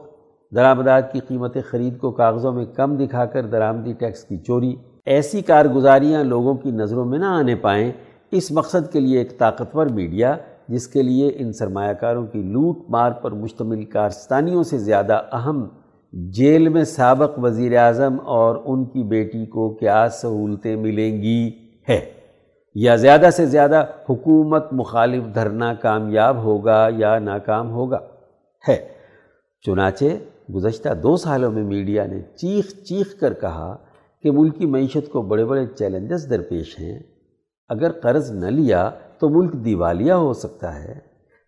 درآمدات کی قیمت خرید کو کاغذوں میں کم دکھا کر درآمدی ٹیکس کی چوری، ایسی کارگزاریاں لوگوں کی نظروں میں نہ آنے پائیں، اس مقصد کے لیے ایک طاقتور میڈیا، جس کے لیے ان سرمایہ کاروں کی لوٹ مار پر مشتمل کارستانیوں سے زیادہ اہم جیل میں سابق وزیر اعظم اور ان کی بیٹی کو کیا سہولتیں ملیں گی؟ ہے۔ یا زیادہ سے زیادہ حکومت مخالف دھرنا کامیاب ہوگا یا ناکام ہوگا؟ ہے۔ چنانچہ گزشتہ دو سالوں میں میڈیا نے چیخ چیخ کر کہا کہ ملکی معیشت کو بڑے بڑے چیلنجز درپیش ہیں۔ اگر قرض نہ لیا تو ملک دیوالیہ ہو سکتا ہے۔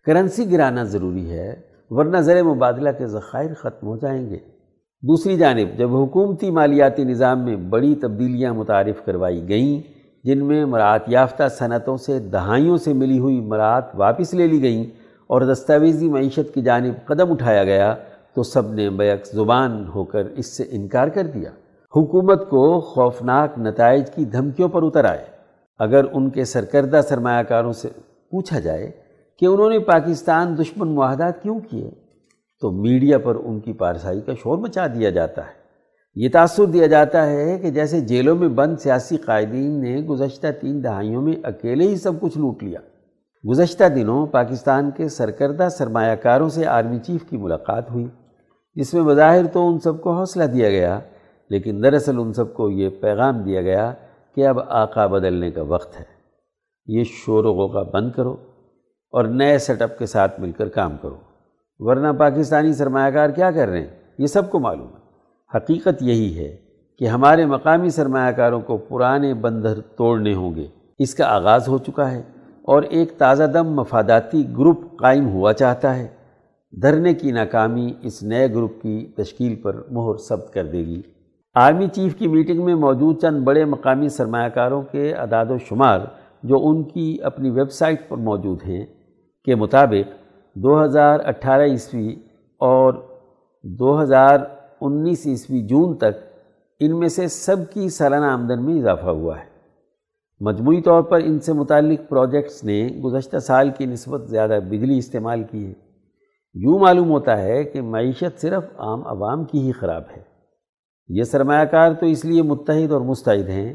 کرنسی گرانا ضروری ہے، ورنہ زر مبادلہ کے ذخائر ختم ہو جائیں گے۔ دوسری جانب، جب حکومتی مالیاتی نظام میں بڑی تبدیلیاں متعارف کروائی گئیں، جن میں مراعات یافتہ صنعتوں سے دہائیوں سے ملی ہوئی مراعات واپس لے لی گئیں اور دستاویزی معیشت کی جانب قدم اٹھایا گیا، تو سب نے بیک زبان ہو کر اس سے انکار کر دیا۔ حکومت کو خوفناک نتائج کی دھمکیوں پر اتر آئے۔ اگر ان کے سرکردہ سرمایہ کاروں سے پوچھا جائے کہ انہوں نے پاکستان دشمن معاہدات کیوں کیے؟ تو میڈیا پر ان کی پارسائی کا شور مچا دیا جاتا ہے۔ یہ تاثر دیا جاتا ہے کہ جیسے جیلوں میں بند سیاسی قائدین نے گزشتہ تین دہائیوں میں اکیلے ہی سب کچھ لوٹ لیا۔ گزشتہ دنوں پاکستان کے سرکردہ سرمایہ کاروں سے آرمی چیف کی ملاقات ہوئی۔ جس میں بظاہر تو ان سب کو حوصلہ دیا گیا، لیکن دراصل ان سب کو یہ پیغام دیا گیا کہ اب آقا بدلنے کا وقت ہے۔ یہ شور و غوغا بند کرو اور نئے سیٹ اپ کے ساتھ مل کر کام کرو۔ ورنہ پاکستانی سرمایہ کار کیا کر رہے ہیں؟ یہ سب کو معلوم ہے۔ حقیقت یہی ہے کہ ہمارے مقامی سرمایہ کاروں کو پرانے بندر توڑنے ہوں گے۔ اس کا آغاز ہو چکا ہے اور ایک تازہ دم مفاداتی گروپ قائم ہوا چاہتا ہے۔ دھرنے کی ناکامی اس نئے گروپ کی تشکیل پر مہر ثبت کر دے گی۔ آرمی چیف کی میٹنگ میں موجود چند بڑے مقامی سرمایہ کاروں کے اعداد و شمار جو ان کی اپنی ویب سائٹ پر موجود ہیں، کے مطابق دو ہزار اٹھارہ عیسوی اور دو ہزار انیس عیسوی جون تک ان میں سے سب کی سالانہ آمدن میں اضافہ ہوا ہے۔ مجموعی طور پر ان سے متعلق پروجیکٹس نے گزشتہ سال کی نسبت زیادہ بجلی استعمال کی ہے۔ یوں معلوم ہوتا ہے کہ معیشت صرف عام عوام کی ہی خراب ہے۔ یہ سرمایہ کار تو اس لیے متحد اور مستعد ہیں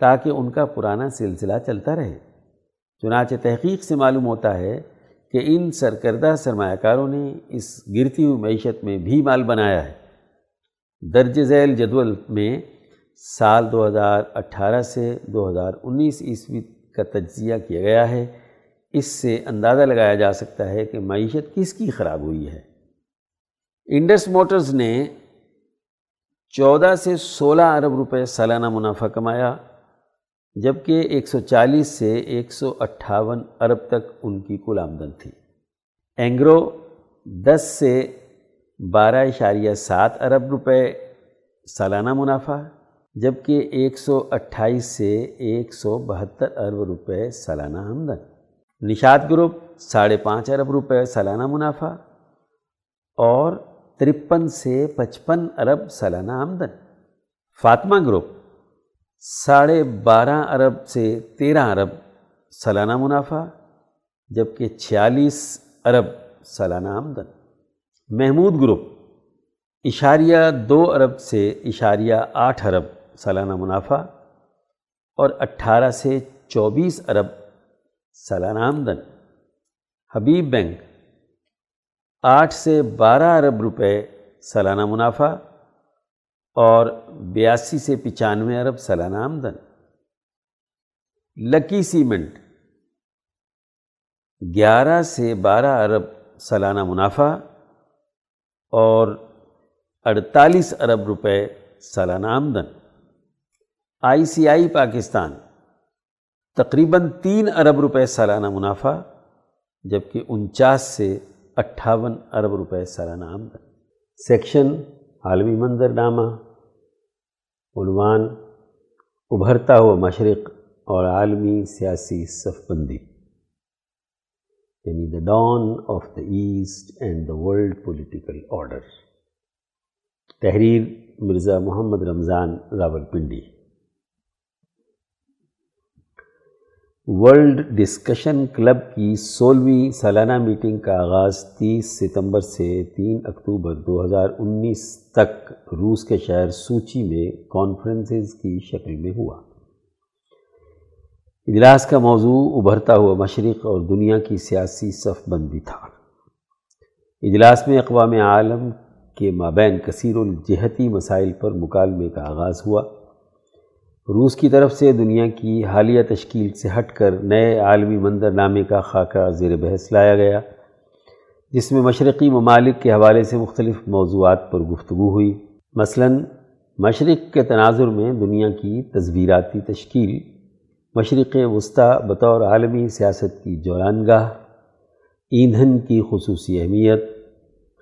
تاکہ ان کا پرانا سلسلہ چلتا رہے۔ چنانچہ تحقیق سے معلوم ہوتا ہے کہ ان سرکردہ سرمایہ کاروں نے اس گرتی ہوئی معیشت میں بھی مال بنایا ہے۔ درج ذیل جدول میں سال دو ہزار اٹھارہ سے دو ہزار انیس عیسوی کا تجزیہ کیا گیا ہے۔ اس سے اندازہ لگایا جا سکتا ہے کہ معیشت کس کی خراب ہوئی ہے۔ انڈس موٹرز نے چودہ سے سولہ ارب روپے سالانہ منافع کمایا۔ جبکہ ایک سو چالیس سے ایک سو اٹھاون ارب تک ان کی کل آمدن تھی۔ اینگرو دس سے بارہ اشاریہ سات ارب روپے سالانہ منافع جبکہ ایک سو اٹھائیس سے ایک سو بہتر ارب روپے سالانہ آمدن۔ نشاد گروپ ساڑھے پانچ ارب روپے سالانہ منافع اور ترپن سے پچپن ارب سالانہ آمدن۔ فاطمہ گروپ ساڑھے بارہ ارب سے تیرہ ارب سالانہ منافع، جبکہ چھیالیس ارب سالانہ آمدن۔ محمود گروپ، اشاریہ دو ارب سے اشاریہ آٹھ ارب سالانہ منافع اور اٹھارہ سے چوبیس ارب سالانہ آمدن۔ حبیب بینک، آٹھ سے بارہ ارب روپے سالانہ منافع اور بیاسی سے پچانوے ارب سالانہ آمدن۔ لکی سیمنٹ۔ گیارہ سے بارہ ارب سالانہ منافع اور اڑتالیس ارب روپے سالانہ آمدن۔ آئی سی آئی پاکستان۔ تقریباً تین ارب روپے سالانہ منافع، جبکہ انچاس سے اٹھاون ارب روپے سالانہ آمدن۔ سیکشن عالمی منظر نامہ عنوان ابھرتا ہوا مشرق اور عالمی سیاسی صف بندی یعنی the dawn of the east and the world political order تحریر Mirza Muhammad Ramzan Rawalpindi world discussion club کی سولہویں سالانہ میٹنگ کا آغاز تیس ستمبر سے تین اکتوبر دو ہزار انیس تک روس کے شہر سوچی میں کانفرنسز کی شکل میں ہوا۔ اجلاس کا موضوع ابھرتا ہوا مشرق اور دنیا کی سیاسی صف بندی تھا۔ اجلاس میں اقوام عالم کے مابین کثیر الجہتی مسائل پر مکالمے کا آغاز ہوا۔ روس کی طرف سے دنیا کی حالیہ تشکیل سے ہٹ کر نئے عالمی منظر نامے کا خاکہ زیر بحث لایا گیا، جس میں مشرقی ممالک کے حوالے سے مختلف موضوعات پر گفتگو ہوئی۔ مثلا، مشرق کے تناظر میں دنیا کی تصویراتی تشکیل، مشرق وسطی بطور عالمی سیاست کی جولانگاہ، ایندھن کی خصوصی اہمیت،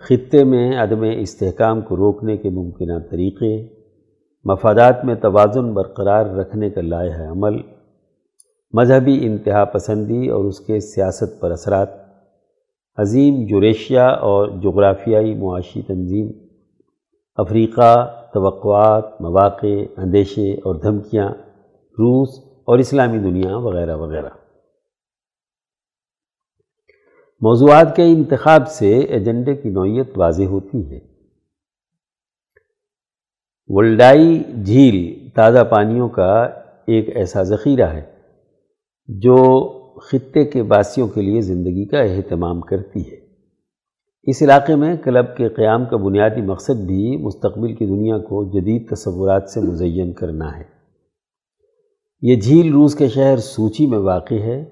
خطے میں عدم استحکام کو روکنے کے ممکنہ طریقے۔ مفادات میں توازن برقرار رکھنے کا لائحہ عمل، مذہبی انتہا پسندی اور اس کے سیاست پر اثرات، عظیم جوریشیا اور جغرافیائی معاشی تنظیم، افریقہ، توقعات، مواقع، اندیشے اور دھمکیاں، روس اور اسلامی دنیا وغیرہ وغیرہ۔ موضوعات کے انتخاب سے ایجنڈے کی نوعیت واضح ہوتی ہے۔ ولڈائی جھیل تازہ پانیوں کا ایک ایسا ذخیرہ ہے جو خطے کے باسیوں کے لیے زندگی کا اہتمام کرتی ہے۔ اس علاقے میں کلب کے قیام کا بنیادی مقصد بھی مستقبل کی دنیا کو جدید تصورات سے مزین کرنا ہے۔ یہ جھیل روس کے شہر سوچی میں واقع ہے،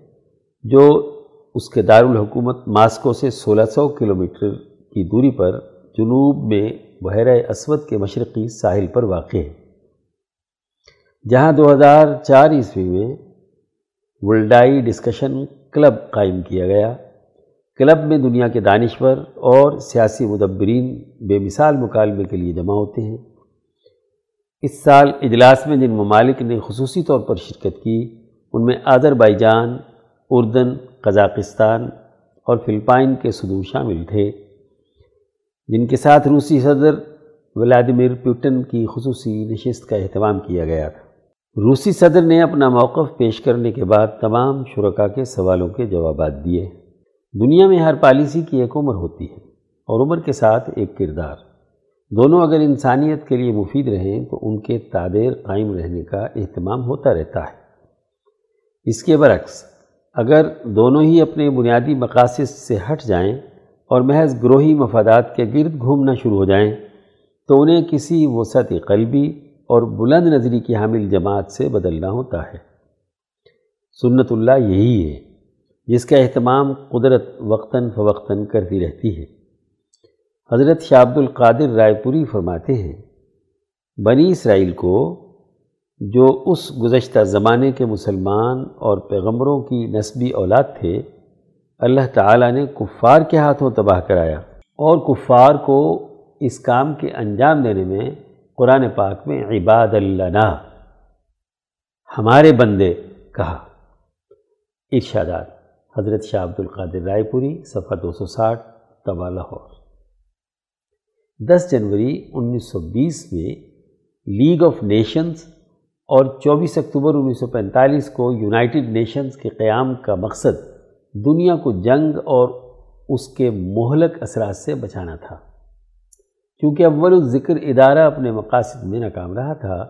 جو اس کے دارالحکومت ماسکو سے سولہ سو کلومیٹر کی دوری پر جنوب میں بحیرہ اسود کے مشرقی ساحل پر واقع ہے، جہاں دو ہزار چار عیسوی میں ولڈائی ڈسکشن کلب قائم کیا گیا۔ کلب میں دنیا کے دانشور اور سیاسی مدبرین بے مثال مکالمے کے لیے جمع ہوتے ہیں۔ اس سال اجلاس میں جن ممالک نے خصوصی طور پر شرکت کی، ان میں آذر بائی جان اردن، قزاقستان اور فلپائن کے صدور شامل تھے۔ جن کے ساتھ روسی صدر ولادیمیر پیوٹن کی خصوصی نشست کا اہتمام کیا گیا تھا۔ روسی صدر نے اپنا موقف پیش کرنے کے بعد تمام شرکا کے سوالوں کے جوابات دیے۔ دنیا میں ہر پالیسی کی ایک عمر ہوتی ہے اور عمر کے ساتھ ایک کردار۔ دونوں اگر انسانیت کے لیے مفید رہیں تو ان کے تعدیر قائم رہنے کا اہتمام ہوتا رہتا ہے۔ اس کے برعکس، اگر دونوں ہی اپنے بنیادی مقاصد سے ہٹ جائیں اور محض گروہی مفادات کے گرد گھومنا شروع ہو جائیں تو انہیں کسی وسعت قلبی اور بلند نظری کی حامل جماعت سے بدلنا ہوتا ہے۔ سنت اللہ یہی ہے، جس کا اہتمام قدرت وقتاً فوقتاً کرتی رہتی ہے۔ حضرت شاہ عبد القادر رائے پوری فرماتے ہیں، بنی اسرائیل کو جو اس گزشتہ زمانے کے مسلمان اور پیغمبروں کی نسبی اولاد تھے اللہ تعالیٰ نے کفار کے ہاتھوں تباہ کرایا اور کفار کو اس کام کے انجام دینے میں قرآن پاک میں عباد اللہ ہمارے بندے کہا۔ ارشادات، حضرت شاہ عبد القادر رائے پوری صفحہ دو سو ساٹھ تبا لاہور۔ دس جنوری انیس سو بیس میں لیگ آف نیشنز اور چوبیس اکتوبر انیس سو پینتالیس کو یونائٹڈ نیشنز کے قیام کا مقصد دنیا کو جنگ اور اس کے مہلک اثرات سے بچانا تھا۔ کیونکہ اول ذکر ادارہ اپنے مقاصد میں ناکام رہا تھا،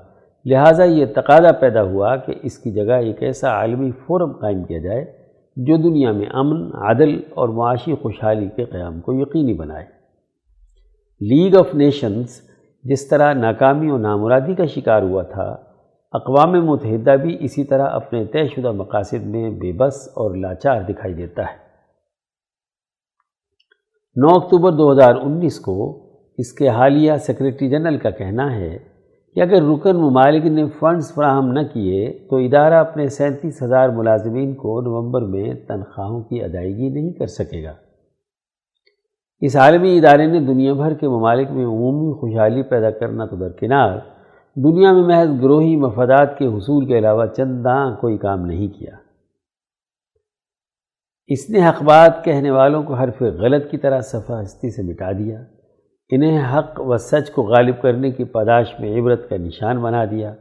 لہٰذا یہ تقاضا پیدا ہوا کہ اس کی جگہ ایک ایسا عالمی فورم قائم کیا جائے جو دنیا میں امن، عدل اور معاشی خوشحالی کے قیام کو یقینی بنائے۔ لیگ آف نیشنز جس طرح ناکامی و نامرادی کا شکار ہوا تھا اقوام متحدہ بھی اسی طرح اپنے طے شدہ مقاصد میں بے بس اور لاچار دکھائی دیتا ہے۔ نو اکتوبر دو ہزار انیس کو اس کے حالیہ سیکرٹری جنرل کا کہنا ہے کہ اگر رکن ممالک نے فنڈز فراہم نہ کیے تو ادارہ اپنے سینتیس ہزار ملازمین کو نومبر میں تنخواہوں کی ادائیگی نہیں کر سکے گا۔ اس عالمی ادارے نے دنیا بھر کے ممالک میں عمومی خوشحالی پیدا کرنا تو درکنار دنیا میں محض گروہی مفادات کے حصول کے علاوہ چنداں کوئی کام نہیں کیا۔ اس نے حق بات کہنے والوں کو حرف غلط کی طرح صفحہ ہستی سے مٹا دیا، انہیں حق و سچ کو غالب کرنے کی پاداش میں عبرت کا نشان بنا دیا۔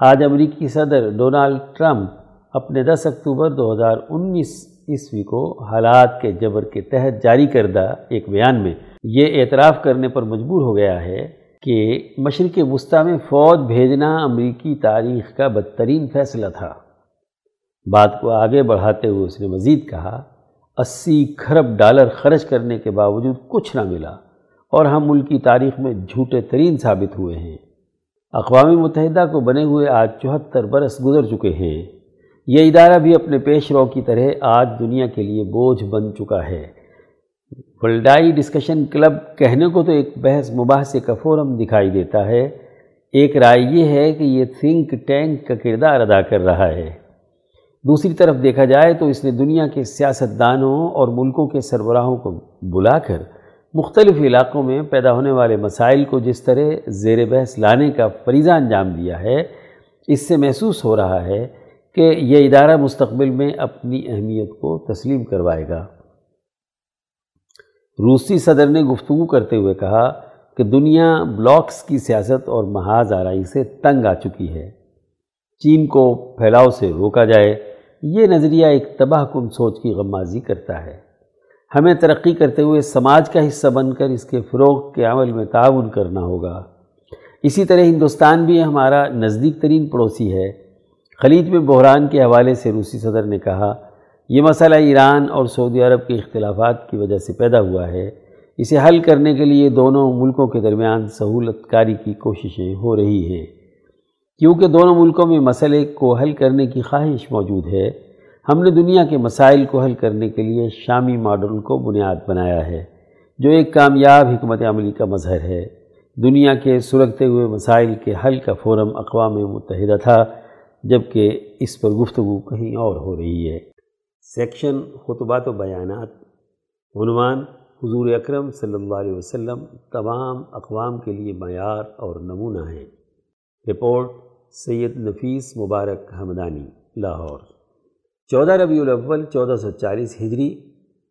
آج امریکی صدر ڈونالڈ ٹرمپ اپنے دس اکتوبر دو ہزار انیس عیسوی کو حالات کے جبر کے تحت جاری کردہ ایک بیان میں یہ اعتراف کرنے پر مجبور ہو گیا ہے کہ مشرق وسطی میں فوج بھیجنا امریکی تاریخ کا بدترین فیصلہ تھا۔ بات کو آگے بڑھاتے ہوئے اس نے مزید کہا، اسی کھرب ڈالر خرچ کرنے کے باوجود کچھ نہ ملا اور ہم ملک کی تاریخ میں جھوٹے ترین ثابت ہوئے ہیں۔ اقوام متحدہ کو بنے ہوئے آج چوہتر برس گزر چکے ہیں۔ یہ ادارہ بھی اپنے پیش رو کی طرح آج دنیا کے لیے بوجھ بن چکا ہے۔ ولڈائی ڈسکشن کلب کہنے کو تو ایک بحث مباحثے کا فورم دکھائی دیتا ہے۔ ایک رائے یہ ہے کہ یہ تھنک ٹینک کا کردار ادا کر رہا ہے۔ دوسری طرف دیکھا جائے تو اس نے دنیا کے سیاستدانوں اور ملکوں کے سربراہوں کو بلا کر مختلف علاقوں میں پیدا ہونے والے مسائل کو جس طرح زیر بحث لانے کا فریضہ انجام دیا ہے، اس سے محسوس ہو رہا ہے کہ یہ ادارہ مستقبل میں اپنی اہمیت کو تسلیم کروائے گا۔ روسی صدر نے گفتگو کرتے ہوئے کہا کہ دنیا بلاکس کی سیاست اور محاذ آرائی سے تنگ آ چکی ہے۔ چین کو پھیلاؤ سے روکا جائے، یہ نظریہ ایک تباہ کن سوچ کی غمازی کرتا ہے۔ ہمیں ترقی کرتے ہوئے سماج کا حصہ بن کر اس کے فروغ کے عمل میں تعاون کرنا ہوگا۔ اسی طرح ہندوستان بھی ہمارا نزدیک ترین پڑوسی ہے۔ خلیج میں بحران کے حوالے سے روسی صدر نے کہا یہ مسئلہ ایران اور سعودی عرب کے اختلافات کی وجہ سے پیدا ہوا ہے۔ اسے حل کرنے کے لیے دونوں ملکوں کے درمیان سہولت کاری کی کوششیں ہو رہی ہیں۔ کیونکہ دونوں ملکوں میں مسئلے کو حل کرنے کی خواہش موجود ہے، ہم نے دنیا کے مسائل کو حل کرنے کے لیے شامی ماڈل کو بنیاد بنایا ہے، جو ایک کامیاب حکمت عملی کا مظہر ہے۔ دنیا کے سرگتے ہوئے مسائل کے حل کا فورم اقوام متحدہ تھا، جبکہ اس پر گفتگو کہیں اور ہو رہی ہے۔ سیکشن خطبات و بیانات۔ عنوان حضور اکرم صلی اللہ علیہ وسلم تمام اقوام کے لیے معیار اور نمونہ ہیں۔ رپورٹ سید نفیس مبارک حمدانی، لاہور۔ چودہ ربیع الاول، چودہ سو چالیس ہجری،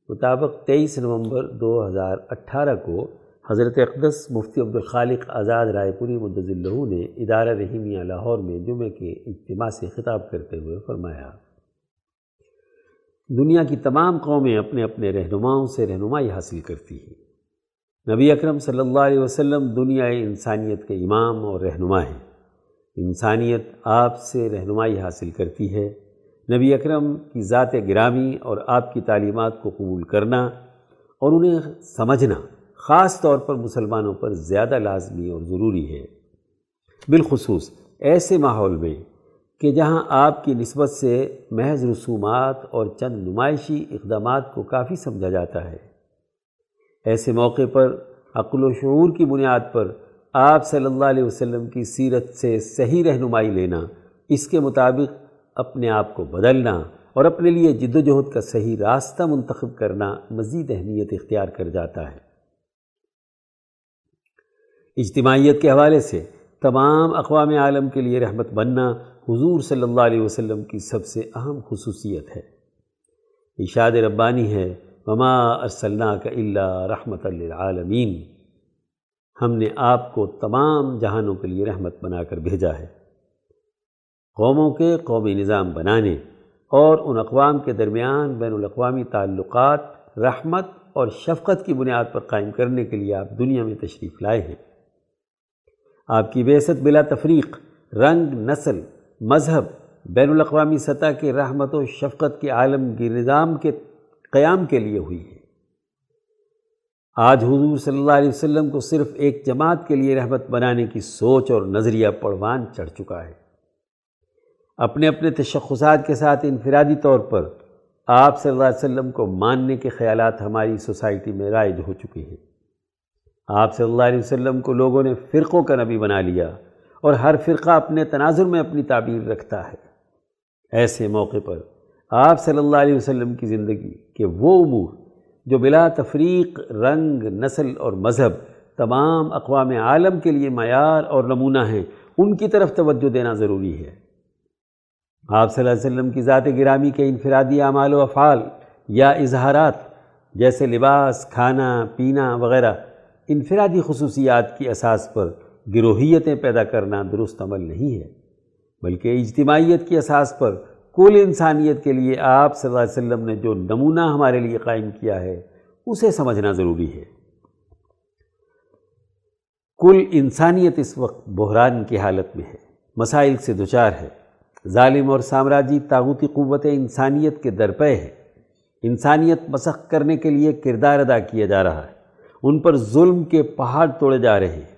مطابق تیئیس نومبر دو ہزار اٹھارہ کو حضرت اقدس مفتی عبدالخالق آزاد رائے پوری مدض اللہ نے ادارہ رحیمیہ لاہور میں جمعہ کے اجتماع سے خطاب کرتے ہوئے فرمایا۔ دنیا کی تمام قومیں اپنے اپنے رہنماؤں سے رہنمائی حاصل کرتی ہیں۔ نبی اکرم صلی اللہ علیہ وسلم دنیا انسانیت کے امام اور رہنما ہیں۔ انسانیت آپ سے رہنمائی حاصل کرتی ہے۔ نبی اکرم کی ذات گرامی اور آپ کی تعلیمات کو قبول کرنا اور انہیں سمجھنا خاص طور پر مسلمانوں پر زیادہ لازمی اور ضروری ہے۔ بالخصوص ایسے ماحول میں کہ جہاں آپ کی نسبت سے محض رسومات اور چند نمائشی اقدامات کو کافی سمجھا جاتا ہے۔ ایسے موقع پر عقل و شعور کی بنیاد پر آپ صلی اللہ علیہ وسلم کی سیرت سے صحیح رہنمائی لینا، اس کے مطابق اپنے آپ کو بدلنا اور اپنے لیے جد و جہد کا صحیح راستہ منتخب کرنا مزید اہمیت اختیار کر جاتا ہے۔ اجتماعیت کے حوالے سے تمام اقوام عالم کے لیے رحمت بننا حضور صلی اللہ علیہ وسلم کی سب سے اہم خصوصیت ہے۔ اشاد ربانی ہے مما ارسلنا کا اللہ رحمت للعالمین ہم نے آپ کو تمام جہانوں کے لیے رحمت بنا کر بھیجا ہے۔ قوموں کے قومی نظام بنانے اور ان اقوام کے درمیان بین الاقوامی تعلقات، رحمت اور شفقت کی بنیاد پر قائم کرنے کے لیے آپ دنیا میں تشریف لائے ہیں۔ آپ کی بیست بلا تفریق، رنگ نسل مذہب بین الاقوامی سطح کے رحمت و شفقت کے عالم کی نظام کے قیام کے لیے ہوئی ہے۔ آج حضور صلی اللہ علیہ وسلم کو صرف ایک جماعت کے لیے رحمت بنانے کی سوچ اور نظریہ پڑوان چڑھ چکا ہے۔ اپنے اپنے تشخصات کے ساتھ انفرادی طور پر آپ صلی اللہ علیہ وسلم کو ماننے کے خیالات ہماری سوسائٹی میں رائج ہو چکے ہیں۔ آپ صلی اللہ علیہ وسلم کو لوگوں نے فرقوں کا نبی بنا لیا۔ اور ہر فرقہ اپنے تناظر میں اپنی تعبیر رکھتا ہے۔ ایسے موقع پر آپ صلی اللہ علیہ وسلم کی زندگی کے وہ امور جو بلا تفریق، رنگ، نسل اور مذہب تمام اقوام عالم کے لیے معیار اور نمونہ ہیں، ان کی طرف توجہ دینا ضروری ہے۔ آپ صلی اللہ علیہ وسلم کی ذات گرامی کے انفرادی اعمال و افعال یا اظہارات جیسے لباس، کھانا، پینا وغیرہ انفرادی خصوصیات کی اساس پر گروہیتیں پیدا کرنا درست عمل نہیں ہے، بلکہ اجتماعیت کی اساس پر کل انسانیت کے لیے آپ صلی اللہ علیہ وسلم نے جو نمونہ ہمارے لیے قائم کیا ہے، اسے سمجھنا ضروری ہے۔ کل انسانیت اس وقت بحران کی حالت میں ہے، مسائل سے دچار ہے۔ ظالم اور سامراجی تاغوتی قوت انسانیت کے درپے ہے انسانیت مسخ کرنے کے لیے کردار ادا کیا جا رہا ہے۔ ان پر ظلم کے پہاڑ توڑے جا رہے ہیں۔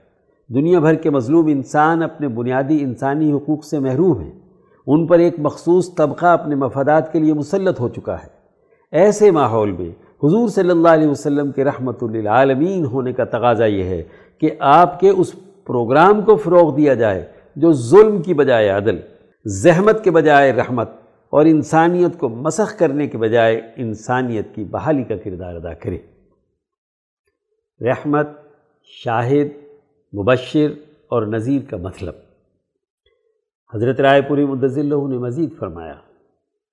دنیا بھر کے مظلوم انسان اپنے بنیادی انسانی حقوق سے محروم ہیں۔ ان پر ایک مخصوص طبقہ اپنے مفادات کے لیے مسلط ہو چکا ہے۔ ایسے ماحول میں حضور صلی اللہ علیہ وسلم کے رحمت للعالمین ہونے کا تقاضا یہ ہے کہ آپ کے اس پروگرام کو فروغ دیا جائے جو ظلم کی بجائے عدل، زحمت کے بجائے رحمت اور انسانیت کو مسخ کرنے کے بجائے انسانیت کی بحالی کا کردار ادا کرے۔ رحمت، شاہد مبشر اور نذیر کا مطلب۔ حضرت رائے پوری مدض اللہ نے مزید فرمایا،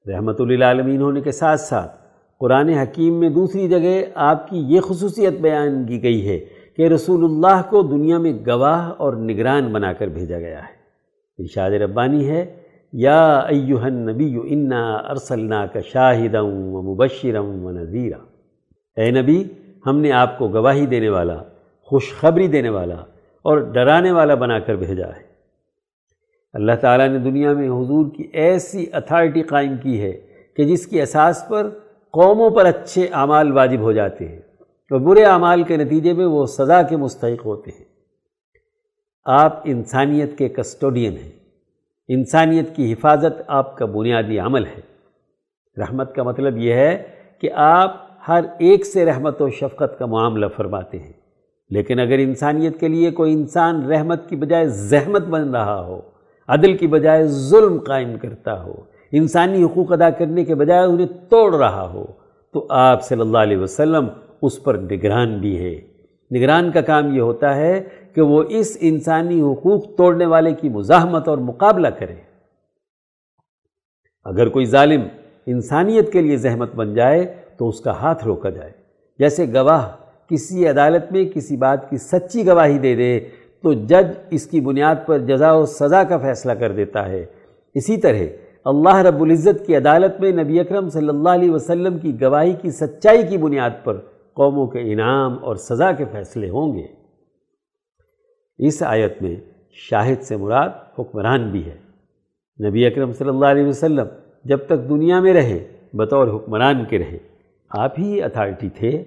رحمت للعالمین ہونے کے ساتھ ساتھ قرآن حکیم میں دوسری جگہ آپ کی یہ خصوصیت بیان کی گئی ہے کہ رسول اللہ کو دنیا میں گواہ اور نگران بنا کر بھیجا گیا ہے۔ ارشاد ربانی ہے، یا ایوہ النبی انا ارسلنا کا شاہدم و مبشرم و نذیرہ اے نبی، ہم نے آپ کو گواہی دینے والا، خوشخبری دینے والا اور ڈرانے والا بنا کر بھیجا ہے۔ اللہ تعالیٰ نے دنیا میں حضور کی ایسی اتھارٹی قائم کی ہے کہ جس کی اساس پر قوموں پر اچھے اعمال واجب ہو جاتے ہیں اور برے اعمال کے نتیجے میں وہ سزا کے مستحق ہوتے ہیں۔ آپ انسانیت کے کسٹوڈین ہیں۔ انسانیت کی حفاظت آپ کا بنیادی عمل ہے۔ رحمت کا مطلب یہ ہے کہ آپ ہر ایک سے رحمت و شفقت کا معاملہ فرماتے ہیں۔ لیکن اگر انسانیت کے لیے کوئی انسان رحمت کی بجائے زحمت بن رہا ہو، عدل کی بجائے ظلم قائم کرتا ہو، انسانی حقوق ادا کرنے کے بجائے انہیں توڑ رہا ہو، تو آپ صلی اللہ علیہ وسلم اس پر نگران بھی ہے نگران کا کام یہ ہوتا ہے کہ وہ اس انسانی حقوق توڑنے والے کی مزاحمت اور مقابلہ کرے۔ اگر کوئی ظالم انسانیت کے لیے زحمت بن جائے تو اس کا ہاتھ روکا جائے۔ جیسے گواہ کسی عدالت میں کسی بات کی سچی گواہی دے دے تو جج اس کی بنیاد پر جزا و سزا کا فیصلہ کر دیتا ہے۔ اسی طرح اللہ رب العزت کی عدالت میں نبی اکرم صلی اللہ علیہ وسلم کی گواہی کی سچائی کی بنیاد پر قوموں کے انعام اور سزا کے فیصلے ہوں گے۔ اس آیت میں شاہد سے مراد حکمران بھی ہے۔ نبی اکرم صلی اللہ علیہ وسلم جب تک دنیا میں رہے، بطور حکمران کے رہے۔ آپ ہی اتھارٹی تھے۔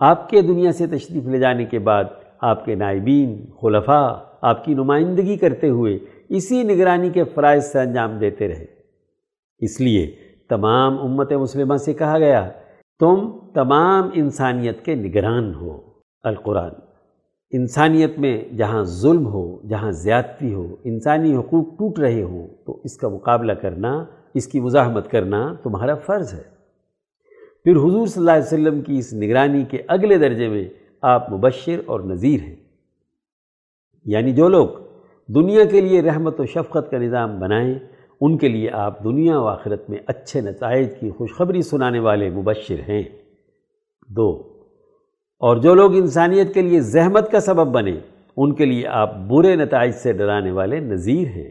آپ کے دنیا سے تشریف لے جانے کے بعد آپ کے نائبین، خلفاء، آپ کی نمائندگی کرتے ہوئے اسی نگرانی کے فرائض سے انجام دیتے رہے۔ اس لیے تمام امت مسلمہ سے کہا گیا، تم تمام انسانیت کے نگران ہو۔ القرآن، انسانیت میں جہاں ظلم ہو، جہاں زیادتی ہو، انسانی حقوق ٹوٹ رہے ہوں، تو اس کا مقابلہ کرنا، اس کی مزاحمت کرنا تمہارا فرض ہے۔ پھر حضور صلی اللہ علیہ وسلم کی اس نگرانی کے اگلے درجے میں آپ مبشر اور نذیر ہیں۔ یعنی جو لوگ دنیا کے لیے رحمت و شفقت کا نظام بنائیں، ان کے لیے آپ دنیا و آخرت میں اچھے نتائج کی خوشخبری سنانے والے مبشر ہیں۔ دو، اور جو لوگ انسانیت کے لیے زحمت کا سبب بنے، ان کے لیے آپ برے نتائج سے ڈرانے والے نذیر ہیں۔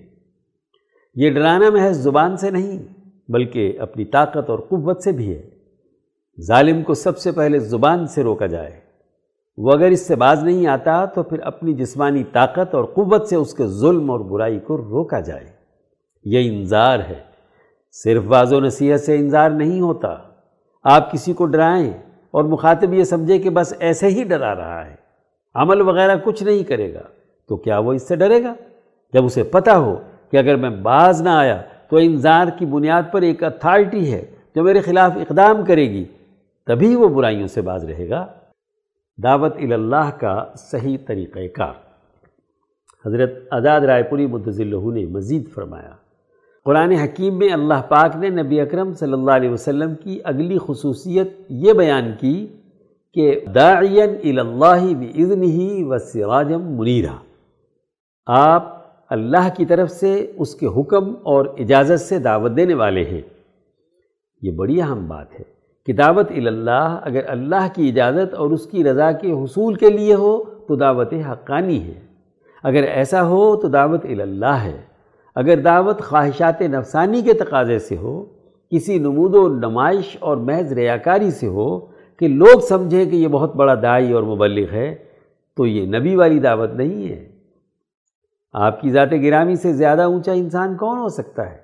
یہ ڈرانا محض زبان سے نہیں، بلکہ اپنی طاقت اور قوت سے بھی ہے۔ ظالم کو سب سے پہلے زبان سے روکا جائے۔ وہ اگر اس سے باز نہیں آتا تو پھر اپنی جسمانی طاقت اور قوت سے اس کے ظلم اور برائی کو روکا جائے۔ یہ انظار ہے۔ صرف باز و نصیحت سے انظار نہیں ہوتا۔ آپ کسی کو ڈرائیں اور مخاطب یہ سمجھے کہ بس ایسے ہی ڈرا رہا ہے۔ عمل وغیرہ کچھ نہیں کرے گا۔ تو کیا وہ اس سے ڈرے گا؟ جب اسے پتہ ہو کہ اگر میں باز نہ آیا تو انظار کی بنیاد پر ایک اتھارٹی ہے جو میرے خلاف اقدام کرے گی۔ تبھی وہ برائیوں سے باز رہے گا۔ دعوت اللہ کا صحیح طریقہ کار۔ حضرت ازاد رائے پوری متضلہ نے مزید فرمایا، قرآن حکیم میں اللہ پاک نے نبی اکرم صلی اللہ علیہ وسلم کی اگلی خصوصیت یہ بیان کی کہ داعین اللہ بزن ہی و سراجم منیرہ۔ آپ اللہ کی طرف سے اس کے حکم اور اجازت سے دعوت دینے والے ہیں۔ یہ بڑی اہم بات ہے۔ کہ دعوت اللہ اگر اللہ کی اجازت اور اس کی رضا کے حصول کے لیے ہو تو دعوت حقانی ہے۔ اگر ایسا ہو تو دعوت اللہ ہے۔ اگر دعوت خواہشات نفسانی کے تقاضے سے ہو، کسی نمود و نمائش اور محض ریاکاری سے ہو کہ لوگ سمجھیں کہ یہ بہت بڑا دائی اور مبلغ ہے، تو یہ نبی والی دعوت نہیں ہے۔ آپ کی ذات گرامی سے زیادہ اونچا انسان کون ہو سکتا ہے؟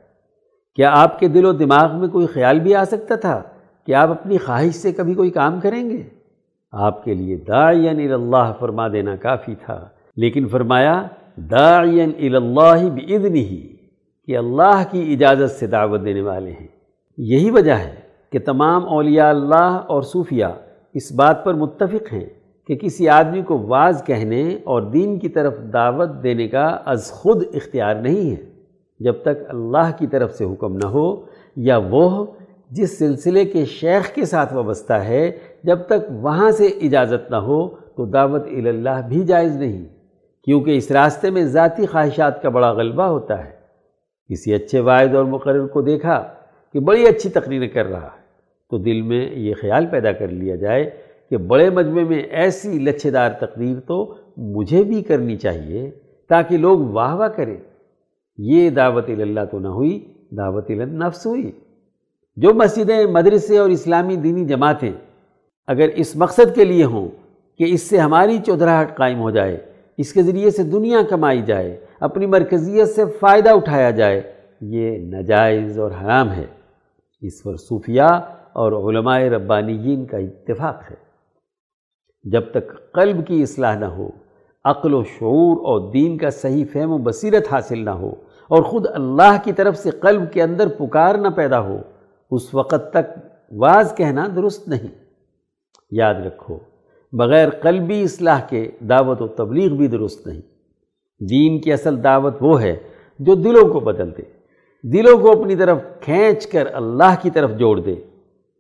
کیا آپ کے دل و دماغ میں کوئی خیال بھی آ سکتا تھا؟ کہ آپ اپنی خواہش سے کبھی کوئی کام کریں گے؟ آپ کے لیے داعین اللہ فرما دینا کافی تھا، لیکن فرمایا داعین اللہ بزن ہی کہ اللہ کی اجازت سے دعوت دینے والے ہیں۔ یہی وجہ ہے کہ تمام اولیاء اللہ اور صوفیہ اس بات پر متفق ہیں کہ کسی آدمی کو واز کہنے اور دین کی طرف دعوت دینے کا از خود اختیار نہیں ہے۔ جب تک اللہ کی طرف سے حکم نہ ہو یا وہ جس سلسلے کے شیخ کے ساتھ وابستہ ہے، جب تک وہاں سے اجازت نہ ہو تو دعوت اللہ بھی جائز نہیں، کیونکہ اس راستے میں ذاتی خواہشات کا بڑا غلبہ ہوتا ہے۔ کسی اچھے واحد اور مقرر کو دیکھا کہ بڑی اچھی تقریر کر رہا ہے، تو دل میں یہ خیال پیدا کر لیا جائے کہ بڑے مجمع میں ایسی لچھے دار تقریر تو مجھے بھی کرنی چاہیے تاکہ لوگ واہ واہ کریں۔ یہ دعوت اللہ تو نہ ہوئی، دعوت النفس ہوئی۔ جو مسجدیں مدرسے اور اسلامی دینی جماعتیں اگر اس مقصد کے لیے ہوں کہ اس سے ہماری چودراہٹ قائم ہو جائے، اس کے ذریعے سے دنیا کمائی جائے، اپنی مرکزیت سے فائدہ اٹھایا جائے، یہ نجائز اور حرام ہے۔ اس پر صوفیہ اور علماء ربانیین کا اتفاق ہے۔ جب تک قلب کی اصلاح نہ ہو، عقل و شعور اور دین کا صحیح فہم و بصیرت حاصل نہ ہو اور خود اللہ کی طرف سے قلب کے اندر پکار نہ پیدا ہو اس وقت تک واز کہنا درست نہیں۔ یاد رکھو، بغیر قلبی اصلاح کے دعوت و تبلیغ بھی درست نہیں۔ دین کی اصل دعوت وہ ہے جو دلوں کو بدل دے، دلوں کو اپنی طرف کھینچ کر اللہ کی طرف جوڑ دے۔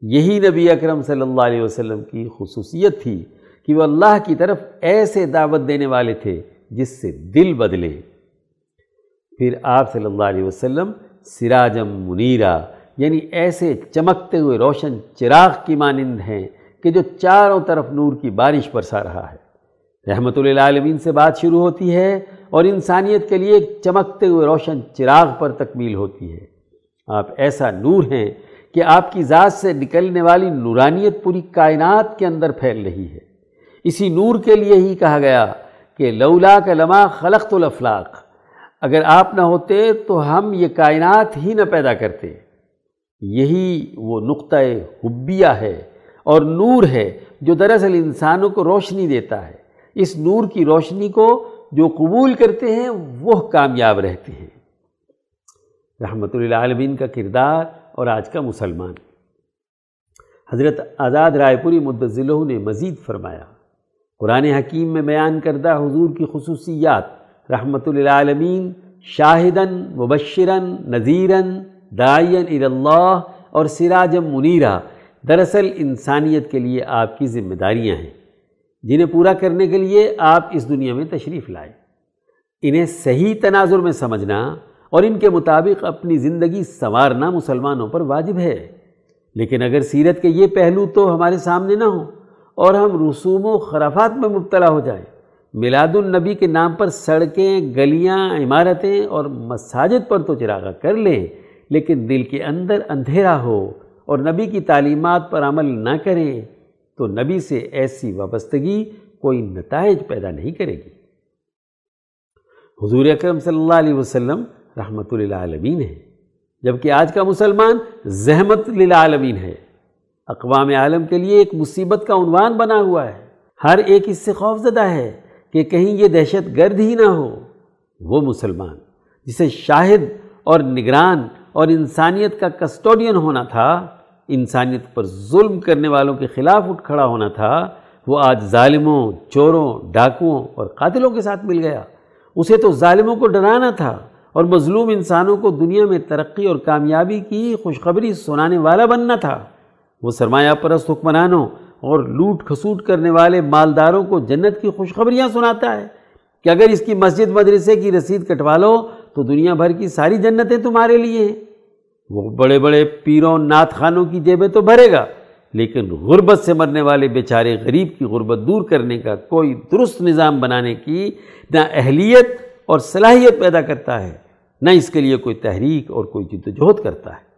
یہی نبی اکرم صلی اللہ علیہ وسلم کی خصوصیت تھی کہ وہ اللہ کی طرف ایسے دعوت دینے والے تھے جس سے دل بدلے۔ پھر آپ صلی اللہ علیہ وسلم سراجم منیرہ یعنی ایسے چمکتے ہوئے روشن چراغ کی مانند ہیں کہ جو چاروں طرف نور کی بارش برسا رہا ہے۔ رحمت للعالمین سے بات شروع ہوتی ہے اور انسانیت کے لیے ایک چمکتے ہوئے روشن چراغ پر تکمیل ہوتی ہے۔ آپ ایسا نور ہیں کہ آپ کی ذات سے نکلنے والی نورانیت پوری کائنات کے اندر پھیل رہی ہے۔ اسی نور کے لیے ہی کہا گیا کہ لولا کا لما خلقت الافلاق۔ اگر آپ نہ ہوتے تو ہم یہ کائنات ہی نہ پیدا کرتے۔ یہی وہ نقطۂ حبیہ ہے اور نور ہے جو دراصل انسانوں کو روشنی دیتا ہے۔ اس نور کی روشنی کو جو قبول کرتے ہیں، وہ کامیاب رہتے ہیں۔ رحمت للعالمین کا کردار اور آج کا مسلمان۔ حضرت آزاد رائے پوری مدضلہ نے مزید فرمایا، قرآن حکیم میں بیان کردہ حضور کی خصوصیات، رحمت للعالمین شاہدن مبشرن نذیرن دائین اللہ اور سراجم منیرہ۔ دراصل انسانیت کے لیے آپ کی ذمہ داریاں ہیں۔ جنہیں پورا کرنے کے لیے آپ اس دنیا میں تشریف لائے انہیں صحیح تناظر میں سمجھنا اور ان کے مطابق اپنی زندگی سنوارنا مسلمانوں پر واجب ہے۔ لیکن اگر سیرت کے یہ پہلو تو ہمارے سامنے نہ ہوں اور ہم رسوم و خرافات میں مبتلا ہو جائیں۔ میلاد النبی کے نام پر سڑکیں، گلیاں، عمارتیں اور مساجد پر تو چراغا کر لیں۔ لیکن دل کے اندر اندھیرا ہو اور نبی کی تعلیمات پر عمل نہ کریں تو نبی سے ایسی وابستگی کوئی نتائج پیدا نہیں کرے گی۔ حضور اکرم صلی اللہ علیہ وسلم رحمت للعالمین ہے جبکہ آج کا مسلمان زحمت للعالمین ہے۔ اقوام عالم کے لیے ایک مصیبت کا عنوان بنا ہوا ہے۔ ہر ایک اس سے خوف زدہ ہے کہ کہیں یہ دہشت گرد ہی نہ ہو۔ وہ مسلمان جسے شاہد اور نگران اور انسانیت کا کسٹوڈین ہونا تھا، انسانیت پر ظلم کرنے والوں کے خلاف اٹھ کھڑا ہونا تھا، وہ آج ظالموں، چوروں، ڈاکوؤں اور قاتلوں کے ساتھ مل گیا۔ اسے تو ظالموں کو ڈرانا تھا اور مظلوم انسانوں کو دنیا میں ترقی اور کامیابی کی خوشخبری سنانے والا بننا تھا۔ وہ سرمایہ پرست حکمرانوں اور لوٹ کھسوٹ کرنے والے مالداروں کو جنت کی خوشخبریاں سناتا ہے کہ اگر اس کی مسجد مدرسے کی رسید کٹوا لو تو دنیا بھر کی ساری جنتیں تمہارے لیے ہیں۔ وہ بڑے بڑے پیروں نات خانوں کی جیبیں تو بھرے گا، لیکن غربت سے مرنے والے بیچارے غریب کی غربت دور کرنے کا کوئی درست نظام بنانے کی نہ اہلیت اور صلاحیت پیدا کرتا ہے، نہ اس کے لیے کوئی تحریک اور کوئی جد و جہد کرتا ہے۔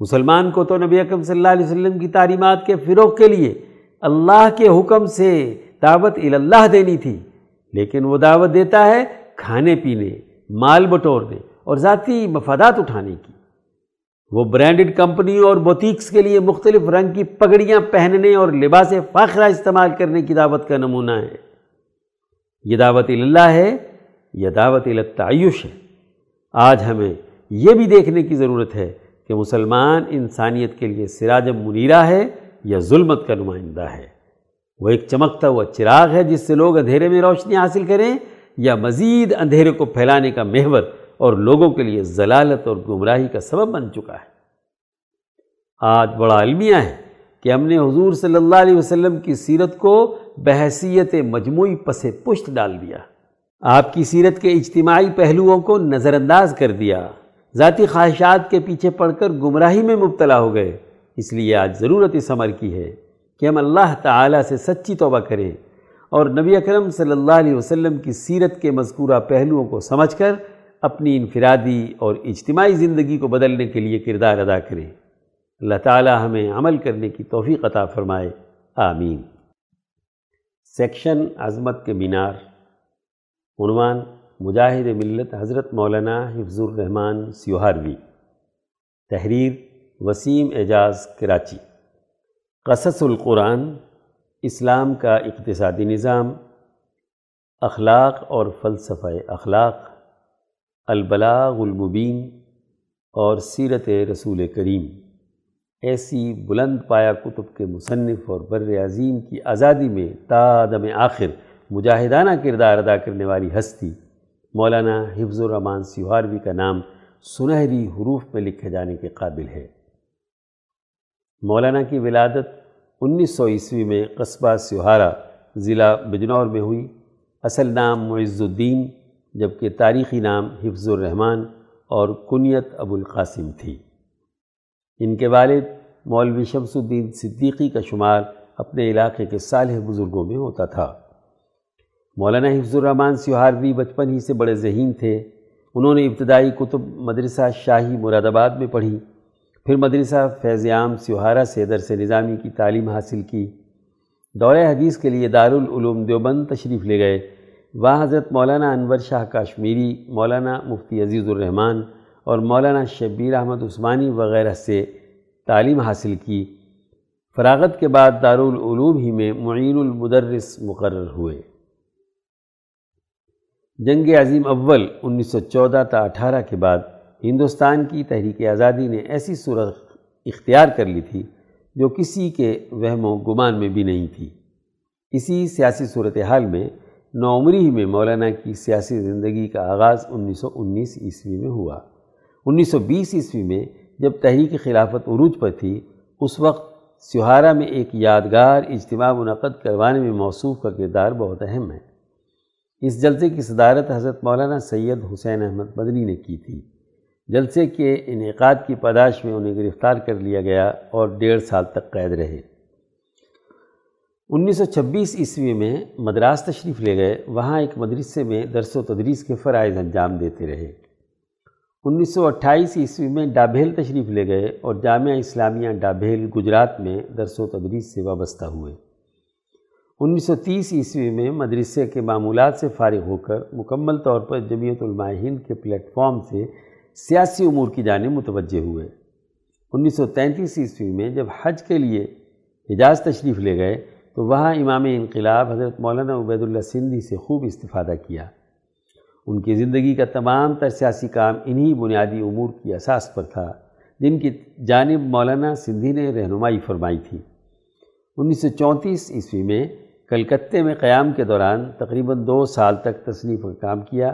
مسلمان کو تو نبی اکم صلی اللہ علیہ وسلم کی تعلیمات کے فروغ کے لیے اللہ کے حکم سے دعوت اللہ دینی تھی، لیکن وہ دعوت دیتا ہے کھانے پینے۔ مال بٹورنے اور ذاتی مفادات اٹھانے کی۔ وہ برانڈڈ کمپنیوں اور بوتیکس کے لیے مختلف رنگ کی پگڑیاں پہننے اور لباس فاخرہ استعمال کرنے کی دعوت کا نمونہ ہے۔ یہ دعوت اللہ ہے، یہ دعوت التعیش ہے۔ آج ہمیں یہ بھی دیکھنے کی ضرورت ہے کہ مسلمان انسانیت کے لیے سراج منیرہ ہے یا ظلمت کا نمائندہ ہے۔ وہ ایک چمکتا ہوا چراغ ہے جس سے لوگ اندھیرے میں روشنی حاصل کریں یا مزید اندھیرے کو پھیلانے کا محور اور لوگوں کے لیے ضلالت اور گمراہی کا سبب بن چکا ہے۔ آج بڑا المیہ ہے کہ ہم نے حضور صلی اللہ علیہ وسلم کی سیرت کو بحثیت مجموعی پس پشت ڈال دیا۔ آپ کی سیرت کے اجتماعی پہلوؤں کو نظر انداز کر دیا۔ ذاتی خواہشات کے پیچھے پڑ کر گمراہی میں مبتلا ہو گئے۔ اس لیے آج ضرورت اس عمر کی ہے کہ ہم اللہ تعالیٰ سے سچی توبہ کریں۔ اور نبی اکرم صلی اللہ علیہ وسلم کی سیرت کے مذکورہ پہلوؤں کو سمجھ کر اپنی انفرادی اور اجتماعی زندگی کو بدلنے کے لیے کردار ادا کریں۔ اللہ تعالیٰ ہمیں عمل کرنے کی توفیق عطا فرمائے۔ آمین۔ سیکشن عظمت کے مینار۔ عنوان مجاہد ملت حضرت مولانا حفظ الرحمن سیوہاروی۔ تحریر وسیم اعجاز کراچی۔ قصص القرآن اسلام کا اقتصادی نظام، اخلاق اور فلسفہ اخلاق، البلاغ المبین اور سیرت رسول کریم، ایسی بلند پایا کتب کے مصنف اور بر عظیم کی آزادی میں تادم آخر مجاہدانہ کردار ادا کرنے والی ہستی، مولانا حفظ الرحمان سیوہاروی کا نام سنہری حروف میں لکھے جانے کے قابل ہے۔ مولانا کی ولادت انیس سو عیسوی میں قصبہ سیوہارا ضلع بجنور میں ہوئی۔ اصل نام معز الدین، جبکہ تاریخی نام حفظ الرحمان اور کنیت ابو القاسم تھی۔ ان کے والد مولوی شمس الدین صدیقی کا شمار اپنے علاقے کے صالح بزرگوں میں ہوتا تھا۔ مولانا حفظ الرحمن سیوہاروی بچپن ہی سے بڑے ذہین تھے۔ انہوں نے ابتدائی کتب مدرسہ شاہی مراد آباد میں پڑھی۔ پھر مدرسہ فیض عام سیوہارا سے درس نظامی کی تعلیم حاصل کی۔ دورہ حدیث کے لیے دارالعلوم دیوبند تشریف لے گئے۔ وہاں حضرت مولانا انور شاہ کاشمیری، مولانا مفتی عزیز الرحمن اور مولانا شبیر احمد عثمانی وغیرہ سے تعلیم حاصل کی۔ فراغت کے بعد دارالعلوم ہی میں معین المدرس مقرر ہوئے۔ جنگ عظیم اول انیس سو چودہ تا اٹھارہ کے بعد ہندوستان کی تحریک آزادی نے ایسی صورت اختیار کر لی تھی جو کسی کے وہم و گمان میں بھی نہیں تھی۔ اسی سیاسی صورتحال میں نوعمری ہی میں مولانا کی سیاسی زندگی کا آغاز انیس سو انیس عیسوی میں ہوا۔ انیس سو بیس عیسوی میں جب تحریک خلافت عروج پر تھی، اس وقت سہارا میں ایک یادگار اجتماع منعقد کروانے میں موصوف کا کردار بہت اہم ہے۔ اس جلسے کی صدارت حضرت مولانا سید حسین احمد مدنی نے کی تھی۔ جلسے کے انعقاد کی پاداش میں انہیں گرفتار کر لیا گیا اور ڈیڑھ سال تک قید رہے۔ انیس سو چھبیس عیسوی میں مدراس تشریف لے گئے، وہاں ایک مدرسے میں درس و تدریس کے فرائض انجام دیتے رہے۔ انیس سو اٹھائیس عیسوی میں ڈابھیل تشریف لے گئے اور جامعہ اسلامیہ ڈابھیل، گجرات میں درس و تدریس سے وابستہ ہوئے۔ انیس سو تیس عیسوی میں مدرسے کے معمولات سے فارغ ہو کر مکمل طور پر جمعیت علماء ہند کے پلیٹ فارم سے سیاسی امور کی جانب متوجہ ہوئے۔ انیس سو تینتیس عیسوی میں جب حج کے لیے حجاز تشریف لے گئے، تو وہاں امام انقلاب حضرت مولانا عبید اللہ سندھی سے خوب استفادہ کیا۔ ان کی زندگی کا تمام تر سیاسی کام انہی بنیادی امور کی اساس پر تھا، جن کی جانب مولانا سندھی نے رہنمائی فرمائی تھی۔ انیس سو چونتیس عیسوی میں کلکتے میں قیام کے دوران تقریباً دو سال تک تصنیف کا کام کیا۔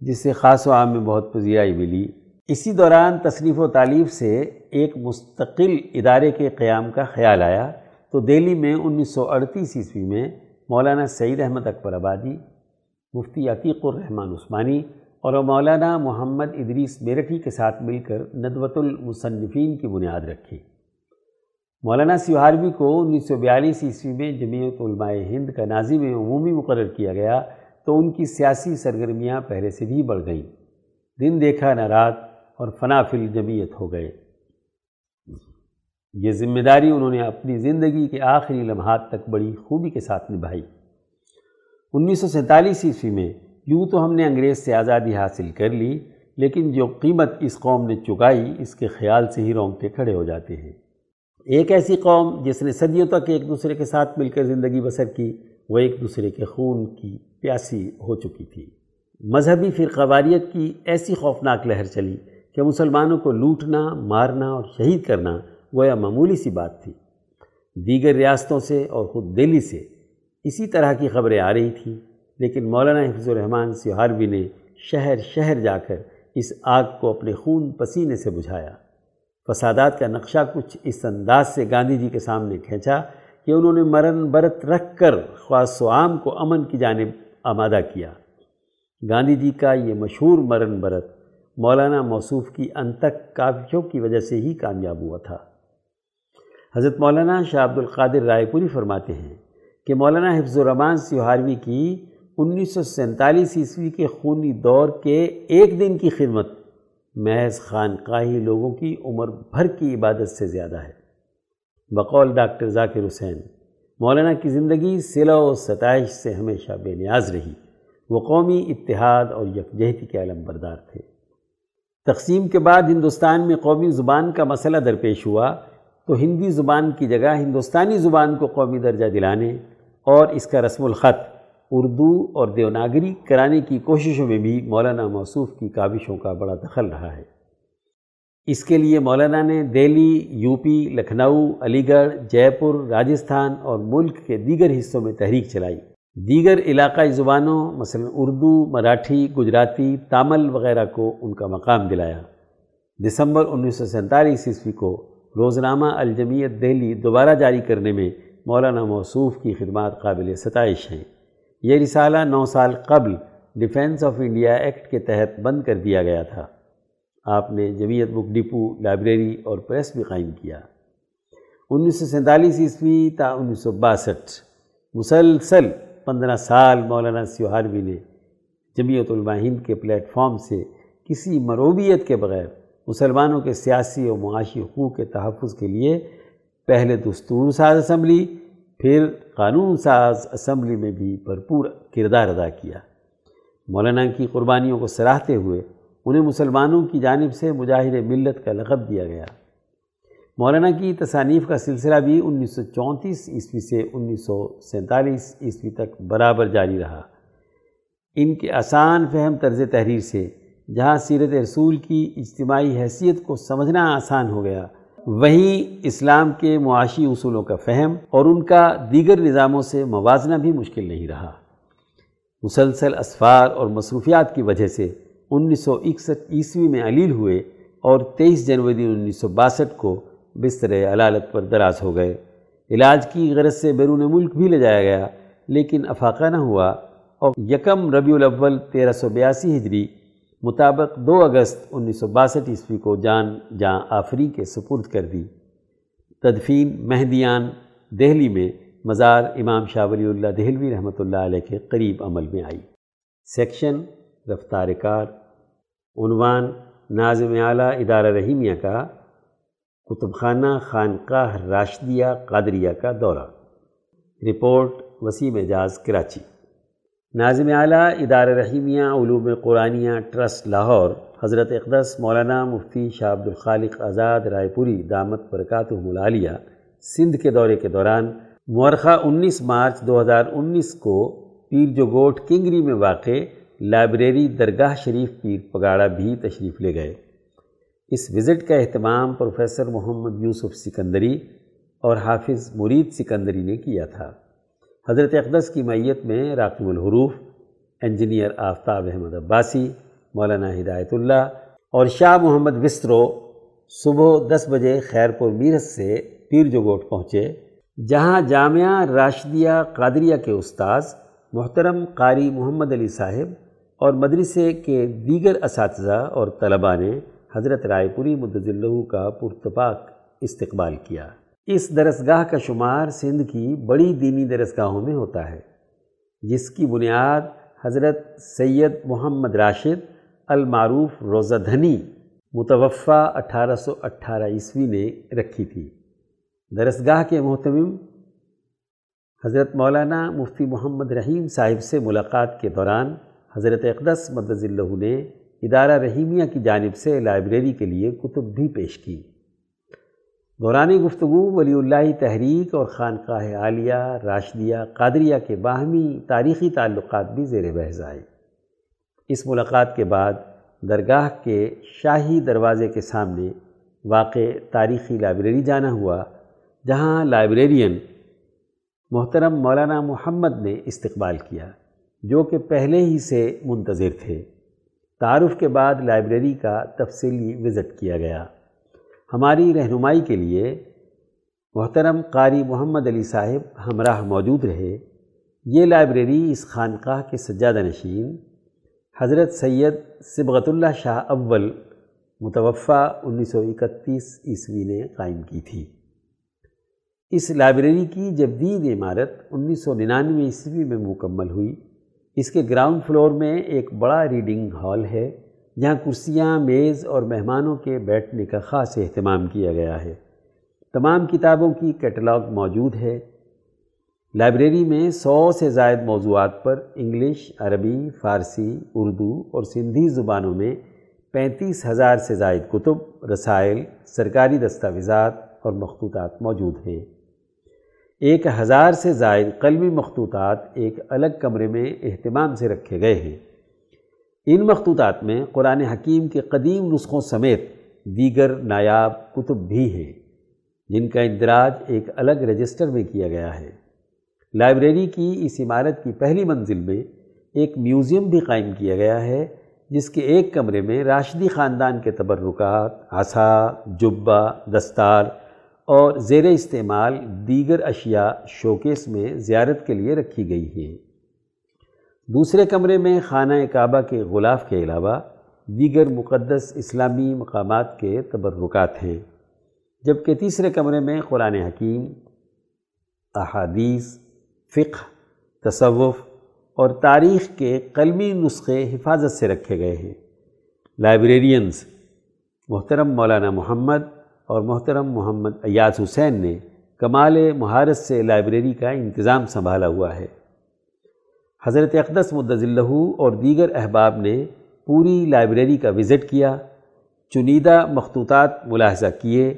جس سے خاص و عام میں بہت پذیرائی ملی۔ اسی دوران تصنیف و تعلیف سے ایک مستقل ادارے کے قیام کا خیال آیا تو دہلی میں انیس سو اڑتیس عیسوی میں مولانا سعید احمد اکبر آبادی، مفتی عتیق الرحمن عثمانی اور مولانا محمد ادریس میرٹھی کے ساتھ مل کر ندوۃ المصنفین کی بنیاد رکھی۔ مولانا سیوہاروی کو انیس سو بیالیس عیسوی میں جمعیت علماء ہند کا ناظم عمومی مقرر کیا گیا تو ان کی سیاسی سرگرمیاں پہلے سے بھی بڑھ گئیں۔ دن دیکھا نہ رات اور فنا فل جمعیت ہو گئے۔ یہ ذمہ داری انہوں نے اپنی زندگی کے آخری لمحات تک بڑی خوبی کے ساتھ نبھائی۔ انیس سو سینتالیس عیسوی میں یوں تو ہم نے انگریز سے آزادی حاصل کر لی، لیکن جو قیمت اس قوم نے چکائی، اس کے خیال سے ہی رونگٹے کھڑے ہو جاتے ہیں۔ ایک ایسی قوم جس نے صدیوں تک ایک دوسرے کے ساتھ مل کر زندگی بسر کی وہ ایک دوسرے کے خون کی پیاسی ہو چکی تھی۔ مذہبی فرقواریت کی ایسی خوفناک لہر چلی کہ مسلمانوں کو لوٹنا، مارنا اور شہید کرنا گویا معمولی سی بات تھی۔ دیگر ریاستوں سے اور خود دہلی سے اسی طرح کی خبریں آ رہی تھیں، لیکن مولانا حفظ الرحمن سہاروی نے شہر شہر جا کر اس آگ کو اپنے خون پسینے سے بجھایا۔ فسادات کا نقشہ کچھ اس انداز سے گاندھی جی کے سامنے کھینچا کہ انہوں نے مرن برت رکھ کر خواص و عام کو امن کی جانب آمادہ کیا۔ گاندھی جی کا یہ مشہور مرن برت مولانا موصوف کی انتک کافیوں کی وجہ سے ہی کامیاب ہوا تھا۔ حضرت مولانا شاہ عبد القادر رائے پوری فرماتے ہیں کہ مولانا حفظ الرحمان سیوہاروی کی انیس سو سینتالیس عیسوی کے خونی دور کے ایک دن کی خدمت محض خانقاہی لوگوں کی عمر بھر کی عبادت سے زیادہ ہے۔ بقول ڈاکٹر ذاکر حسین، مولانا کی زندگی سلا و ستائش سے ہمیشہ بے نیاز رہی۔ وہ قومی اتحاد اور یکجہتی کے علم بردار تھے۔ تقسیم کے بعد ہندوستان میں قومی زبان کا مسئلہ درپیش ہوا تو ہندی زبان کی جگہ ہندوستانی زبان کو قومی درجہ دلانے اور اس کا رسم الخط اردو اور دیوناگری کرانے کی کوششوں میں بھی مولانا موصوف کی کابشوں کا بڑا دخل رہا ہے۔ اس کے لیے مولانا نے Delhi, U P, Lucknow, Aligarh, جے پور، راجستھان اور ملک کے دیگر حصوں میں تحریک چلائی۔ دیگر علاقائی زبانوں، مثلا اردو، مراٹھی، گجراتی، تامل وغیرہ کو ان کا مقام دلایا۔ دسمبر انیس سو سینتالیس عیسوی کو روزنامہ الجمیت دہلی دوبارہ جاری کرنے میں مولانا موصوف کی خدمات قابل ستائش ہیں۔ یہ رسالہ نو سال قبل ڈیفینس آف انڈیا ایکٹ کے تحت بند کر دیا گیا تھا۔ آپ نے جمعیت بک ڈپو، لائبریری اور پریس بھی قائم کیا۔ انیس سو سینتالیس عیسوی تا انیس سو باسٹھ۔ مسلسل پندرہ سال مولانا سیوہاروی نے جمعیت علماء ہند کے پلیٹ فارم سے کسی مروبیت کے بغیر مسلمانوں کے سیاسی اور معاشی حقوق کے تحفظ کے لیے پہلے دستور ساز اسمبلی، پھر قانون ساز اسمبلی میں بھی بھرپور کردار ادا کیا۔ مولانا کی قربانیوں کو سراہتے ہوئے انہیں مسلمانوں کی جانب سے مجاہد ملت کا لقب دیا گیا۔ مولانا کی تصانیف کا سلسلہ بھی انیس سو چونتیس عیسوی سے انیس سو سینتالیس عیسوی تک برابر جاری رہا۔ ان کے آسان فہم طرز تحریر سے، جہاں سیرت رسول کی اجتماعی حیثیت کو سمجھنا آسان ہو گیا، وہیں اسلام کے معاشی اصولوں کا فہم اور ان کا دیگر نظاموں سے موازنہ بھی مشکل نہیں رہا۔ مسلسل اسفار اور مصروفیات کی وجہ سے انیس سو اکسٹھ عیسوی میں علیل ہوئے اور تیئیس جنوری انیس سو باسٹھ کو بستر علالت پر دراز ہو گئے۔ علاج کی غرض سے بیرون ملک بھی لے جایا گیا، لیکن افاقہ نہ ہوا۔ اور یکم ربیع الاول تیرہ سو بیاسی ہجری مطابق دو اگست انیس سو باسٹھ عیسوی کو جان جاں آفری کے سپرد کر دی۔ تدفین مہدیان دہلی میں مزار امام شاہ ولی اللہ دہلوی رحمۃ اللہ علیہ کے قریب عمل میں آئی۔ سیکشن رفتار کار۔ عنوان ناظم اعلیٰ ادارہ رحیمیہ کا کتب خانہ خانقاہ راشدیہ قادریہ کا دورہ۔ رپورٹ وسیم اعجاز، کراچی۔ ناظم اعلیٰ ادارہ رحیمیہ علوم قرآنیہ ٹرسٹ، لاہور۔ حضرت اقدس مولانا مفتی شاہ عبد الخالق آزاد رائے پوری دامت برکات ملالیہ۔ سندھ کے دورے کے دوران مورخہ انیس مارچ دو ہزار انیس کو پیر جو گوٹ کنگری میں واقع لائبریری درگاہ شریف پیر پگاڑا بھی تشریف لے گئے۔ اس وزٹ کا اہتمام پروفیسر محمد یوسف سکندری اور حافظ مرید سکندری نے کیا تھا۔ حضرت اقدس کی میت میں راقم الحروف، انجینئر آفتاب احمد عباسی، مولانا ہدایت اللہ اور شاہ محمد وسرو صبح دس بجے خیرپور میرس سے پیر جوگوٹ پہنچے، جہاں جامعہ راشدیہ قادریہ کے استاذ محترم قاری محمد علی صاحب اور مدرسے کے دیگر اساتذہ اور طلباء نے حضرت رائے پوری مدذلہ کا پرتپاک استقبال کیا۔ اس درسگاہ کا شمار سندھ کی بڑی دینی درسگاہوں میں ہوتا ہے، جس کی بنیاد حضرت سید محمد راشد المعروف روزہ دھنی متوفہ اٹھارہ سو اٹھارہ عیسوی نے رکھی تھی۔ درسگاہ کے محتمم حضرت مولانا مفتی محمد رحیم صاحب سے ملاقات کے دوران حضرت اقدس مدض اللہ نے ادارہ رحیمیہ کی جانب سے لائبریری کے لیے کتب بھی پیش کی۔ دوران گفتگو ولی اللہ تحریک اور خانقاہ عالیہ، راشدیہ، قادریہ کے باہمی تاریخی تعلقات بھی زیر بحث آئے۔ اس ملاقات کے بعد درگاہ کے شاہی دروازے کے سامنے واقع تاریخی لائبریری جانا ہوا، جہاں لائبریرین محترم مولانا محمد نے استقبال کیا۔ جو کہ پہلے ہی سے منتظر تھے۔ تعارف کے بعد لائبریری کا تفصیلی وزٹ کیا گیا۔ ہماری رہنمائی کے لیے محترم قاری محمد علی صاحب ہمراہ موجود رہے۔ یہ لائبریری اس خانقاہ کے سجادہ نشین، حضرت سید سبغت اللہ شاہ اول متوفہ انیس سو اکتیس عیسوی نے قائم کی تھی۔ اس لائبریری کی جدید عمارت انیس سو ننانوے عیسوی میں مکمل ہوئی۔ اس کے گراؤنڈ فلور میں ایک بڑا ریڈنگ ہال ہے، جہاں کرسیاں، میز اور مہمانوں کے بیٹھنے کا خاص اہتمام کیا گیا ہے۔ تمام کتابوں کی کیٹلاگ موجود ہے۔ لائبریری میں سو سے زائد موضوعات پر انگلش، عربی، فارسی، اردو اور سندھی زبانوں میں پینتیس ہزار سے زائد کتب، رسائل، سرکاری دستاویزات اور مخطوطات موجود ہیں۔ ایک ہزار سے زائد قلمی مخطوطات ایک الگ کمرے میں اہتمام سے رکھے گئے ہیں۔ ان مخطوطات میں قرآن حکیم کے قدیم نسخوں سمیت دیگر نایاب کتب بھی ہیں، جن کا اندراج ایک الگ رجسٹر میں کیا گیا ہے۔ لائبریری کی اس عمارت کی پہلی منزل میں ایک میوزیم بھی قائم کیا گیا ہے، جس کے ایک کمرے میں راشدی خاندان کے تبرکات، عصا، جبہ، دستار اور زیر استعمال دیگر اشیاء شوکیس میں زیارت کے لیے رکھی گئی ہیں۔ دوسرے کمرے میں خانہ کعبہ کے غلاف کے علاوہ دیگر مقدس اسلامی مقامات کے تبرکات ہیں، جبکہ تیسرے کمرے میں قرآن حکیم، احادیث، فقہ، تصوف اور تاریخ کے قلمی نسخے حفاظت سے رکھے گئے ہیں۔ لائبریرینز محترم مولانا محمد اور محترم محمد ایاز حسین نے کمال مہارت سے لائبریری کا انتظام سنبھالا ہوا ہے۔ حضرت اقدس مدذلہ اور دیگر احباب نے پوری لائبریری کا وزٹ کیا، چنیدہ مخطوطات ملاحظہ کیے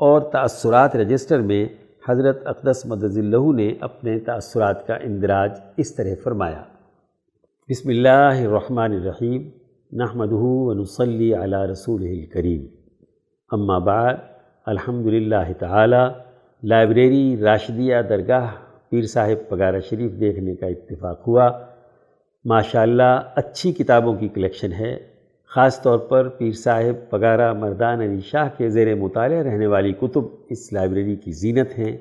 اور تأثرات رجسٹر میں حضرت اقدس مدذلہ نے اپنے تأثرات کا اندراج اس طرح فرمایا۔ بسم اللہ الرحمن الرحیم نحمدہ ونصلی علی رسول الکریم۔ اما بعد الحمد للہ تعالی، لائبریری راشدیہ درگاہ پیر صاحب پگارہ شریف دیکھنے کا اتفاق ہوا۔ ماشاءاللہ اچھی کتابوں کی کلیکشن ہے۔ خاص طور پر پیر صاحب پگارہ مردان علی شاہ کے زیر مطالعہ رہنے والی کتب اس لائبریری کی زینت ہیں۔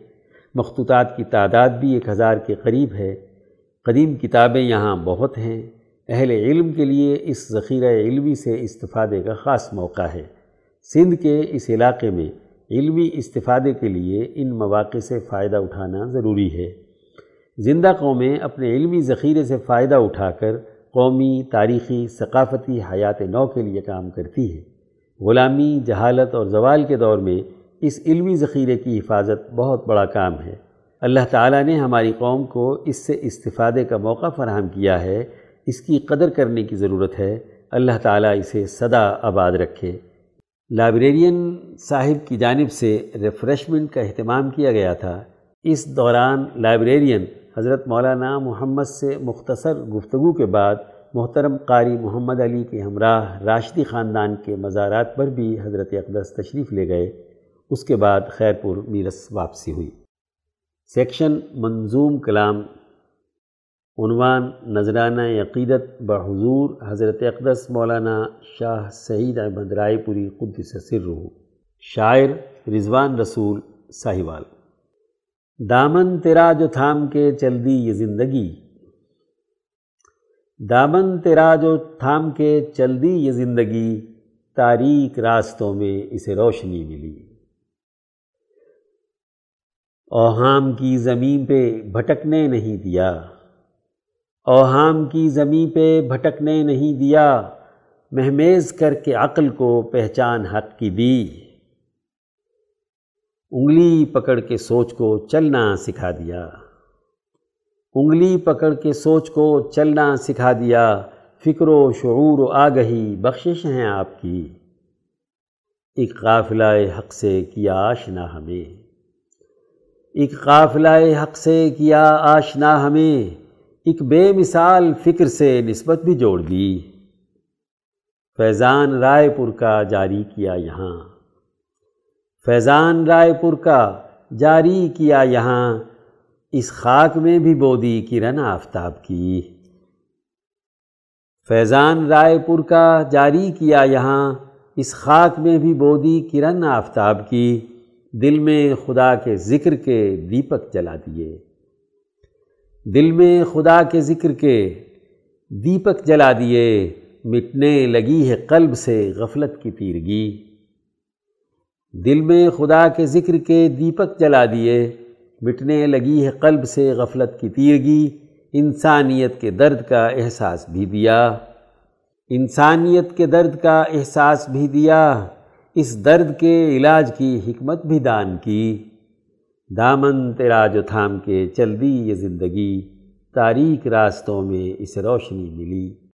مخطوطات کی تعداد بھی ایک ہزار کے قریب ہے۔ قدیم کتابیں یہاں بہت ہیں۔ اہل علم کے لیے اس ذخیرہ علمی سے استفادے کا خاص موقع ہے۔ سندھ کے اس علاقے میں علمی استفادے کے لیے ان مواقع سے فائدہ اٹھانا ضروری ہے۔ زندہ قومیں اپنے علمی ذخیرے سے فائدہ اٹھا کر قومی، تاریخی، ثقافتی حیات نو کے لیے کام کرتی ہے غلامی، جہالت اور زوال کے دور میں اس علمی ذخیرے کی حفاظت بہت بڑا کام ہے۔ اللہ تعالیٰ نے ہماری قوم کو اس سے استفادے کا موقع فراہم کیا ہے۔ اس کی قدر کرنے کی ضرورت ہے۔ اللہ تعالیٰ اسے صدا آباد رکھے۔ لائبریرین صاحب کی جانب سے ریفریشمنٹ کا اہتمام کیا گیا تھا۔ اس دوران لائبریرین حضرت مولانا محمد سے مختصر گفتگو کے بعد محترم قاری محمد علی کے ہمراہ راشدی خاندان کے مزارات پر بھی حضرت اقدس تشریف لے گئے۔ اس کے بعد خیر پور میرس واپسی ہوئی۔ سیکشن منظوم کلام عنوان نذرانہ عقیدت بحضور حضرت اقدس مولانا شاہ سعید احمد رائے پوری قدس سر رہو شاعر، رضوان رسول ساہیوال۔ دامن تیرا جو تھام کے چل دی یہ زندگی۔ دامن تیرا جو تھام کے چل دی یہ زندگی۔ تاریک راستوں میں اسے روشنی ملی۔ اوہام کی زمین پہ بھٹکنے نہیں دیا۔ اوہام کی زمین پہ بھٹکنے نہیں دیا۔ مہمیز کر کے عقل کو پہچان حق کی دی۔ انگلی پکڑ کے سوچ کو چلنا سکھا دیا۔ انگلی پکڑ کے سوچ کو چلنا سکھا دیا۔ فکر و شعور و آگہی بخشش ہیں آپ کی۔ ایک قافلہ حق سے کیا آشنا ہمیں۔ ایک قافلہ حق سے کیا آشنا ہمیں۔ ایک بے مثال فکر سے نسبت بھی جوڑ دی۔ فیضان رائے پور کا جاری کیا یہاں۔ فیضان رائے پور کا جاری کیا یہاں۔ اس خاک میں بھی بودی کرن آفتاب کی۔ فیضان رائے پور کا جاری کیا یہاں۔ اس خاک میں بھی بودی کرن آفتاب کی۔ دل میں خدا کے ذکر کے دیپک جلا دیے۔ دل میں خدا کے ذکر کے دیپک جلا دیے، مٹنے لگی ہے قلب سے غفلت کی تیرگی۔ دل میں خدا کے ذکر کے دیپک جلا دیے، مٹنے لگی ہے قلب سے غفلت کی تیرگی۔ انسانیت کے درد کا احساس بھی دیا۔ انسانیت کے درد کا احساس بھی دیا۔ اس درد کے علاج کی حکمت بھی دان کی۔ دامن تیرا جو تھام کے چل دی یہ زندگی، تاریک راستوں میں اس روشنی ملی۔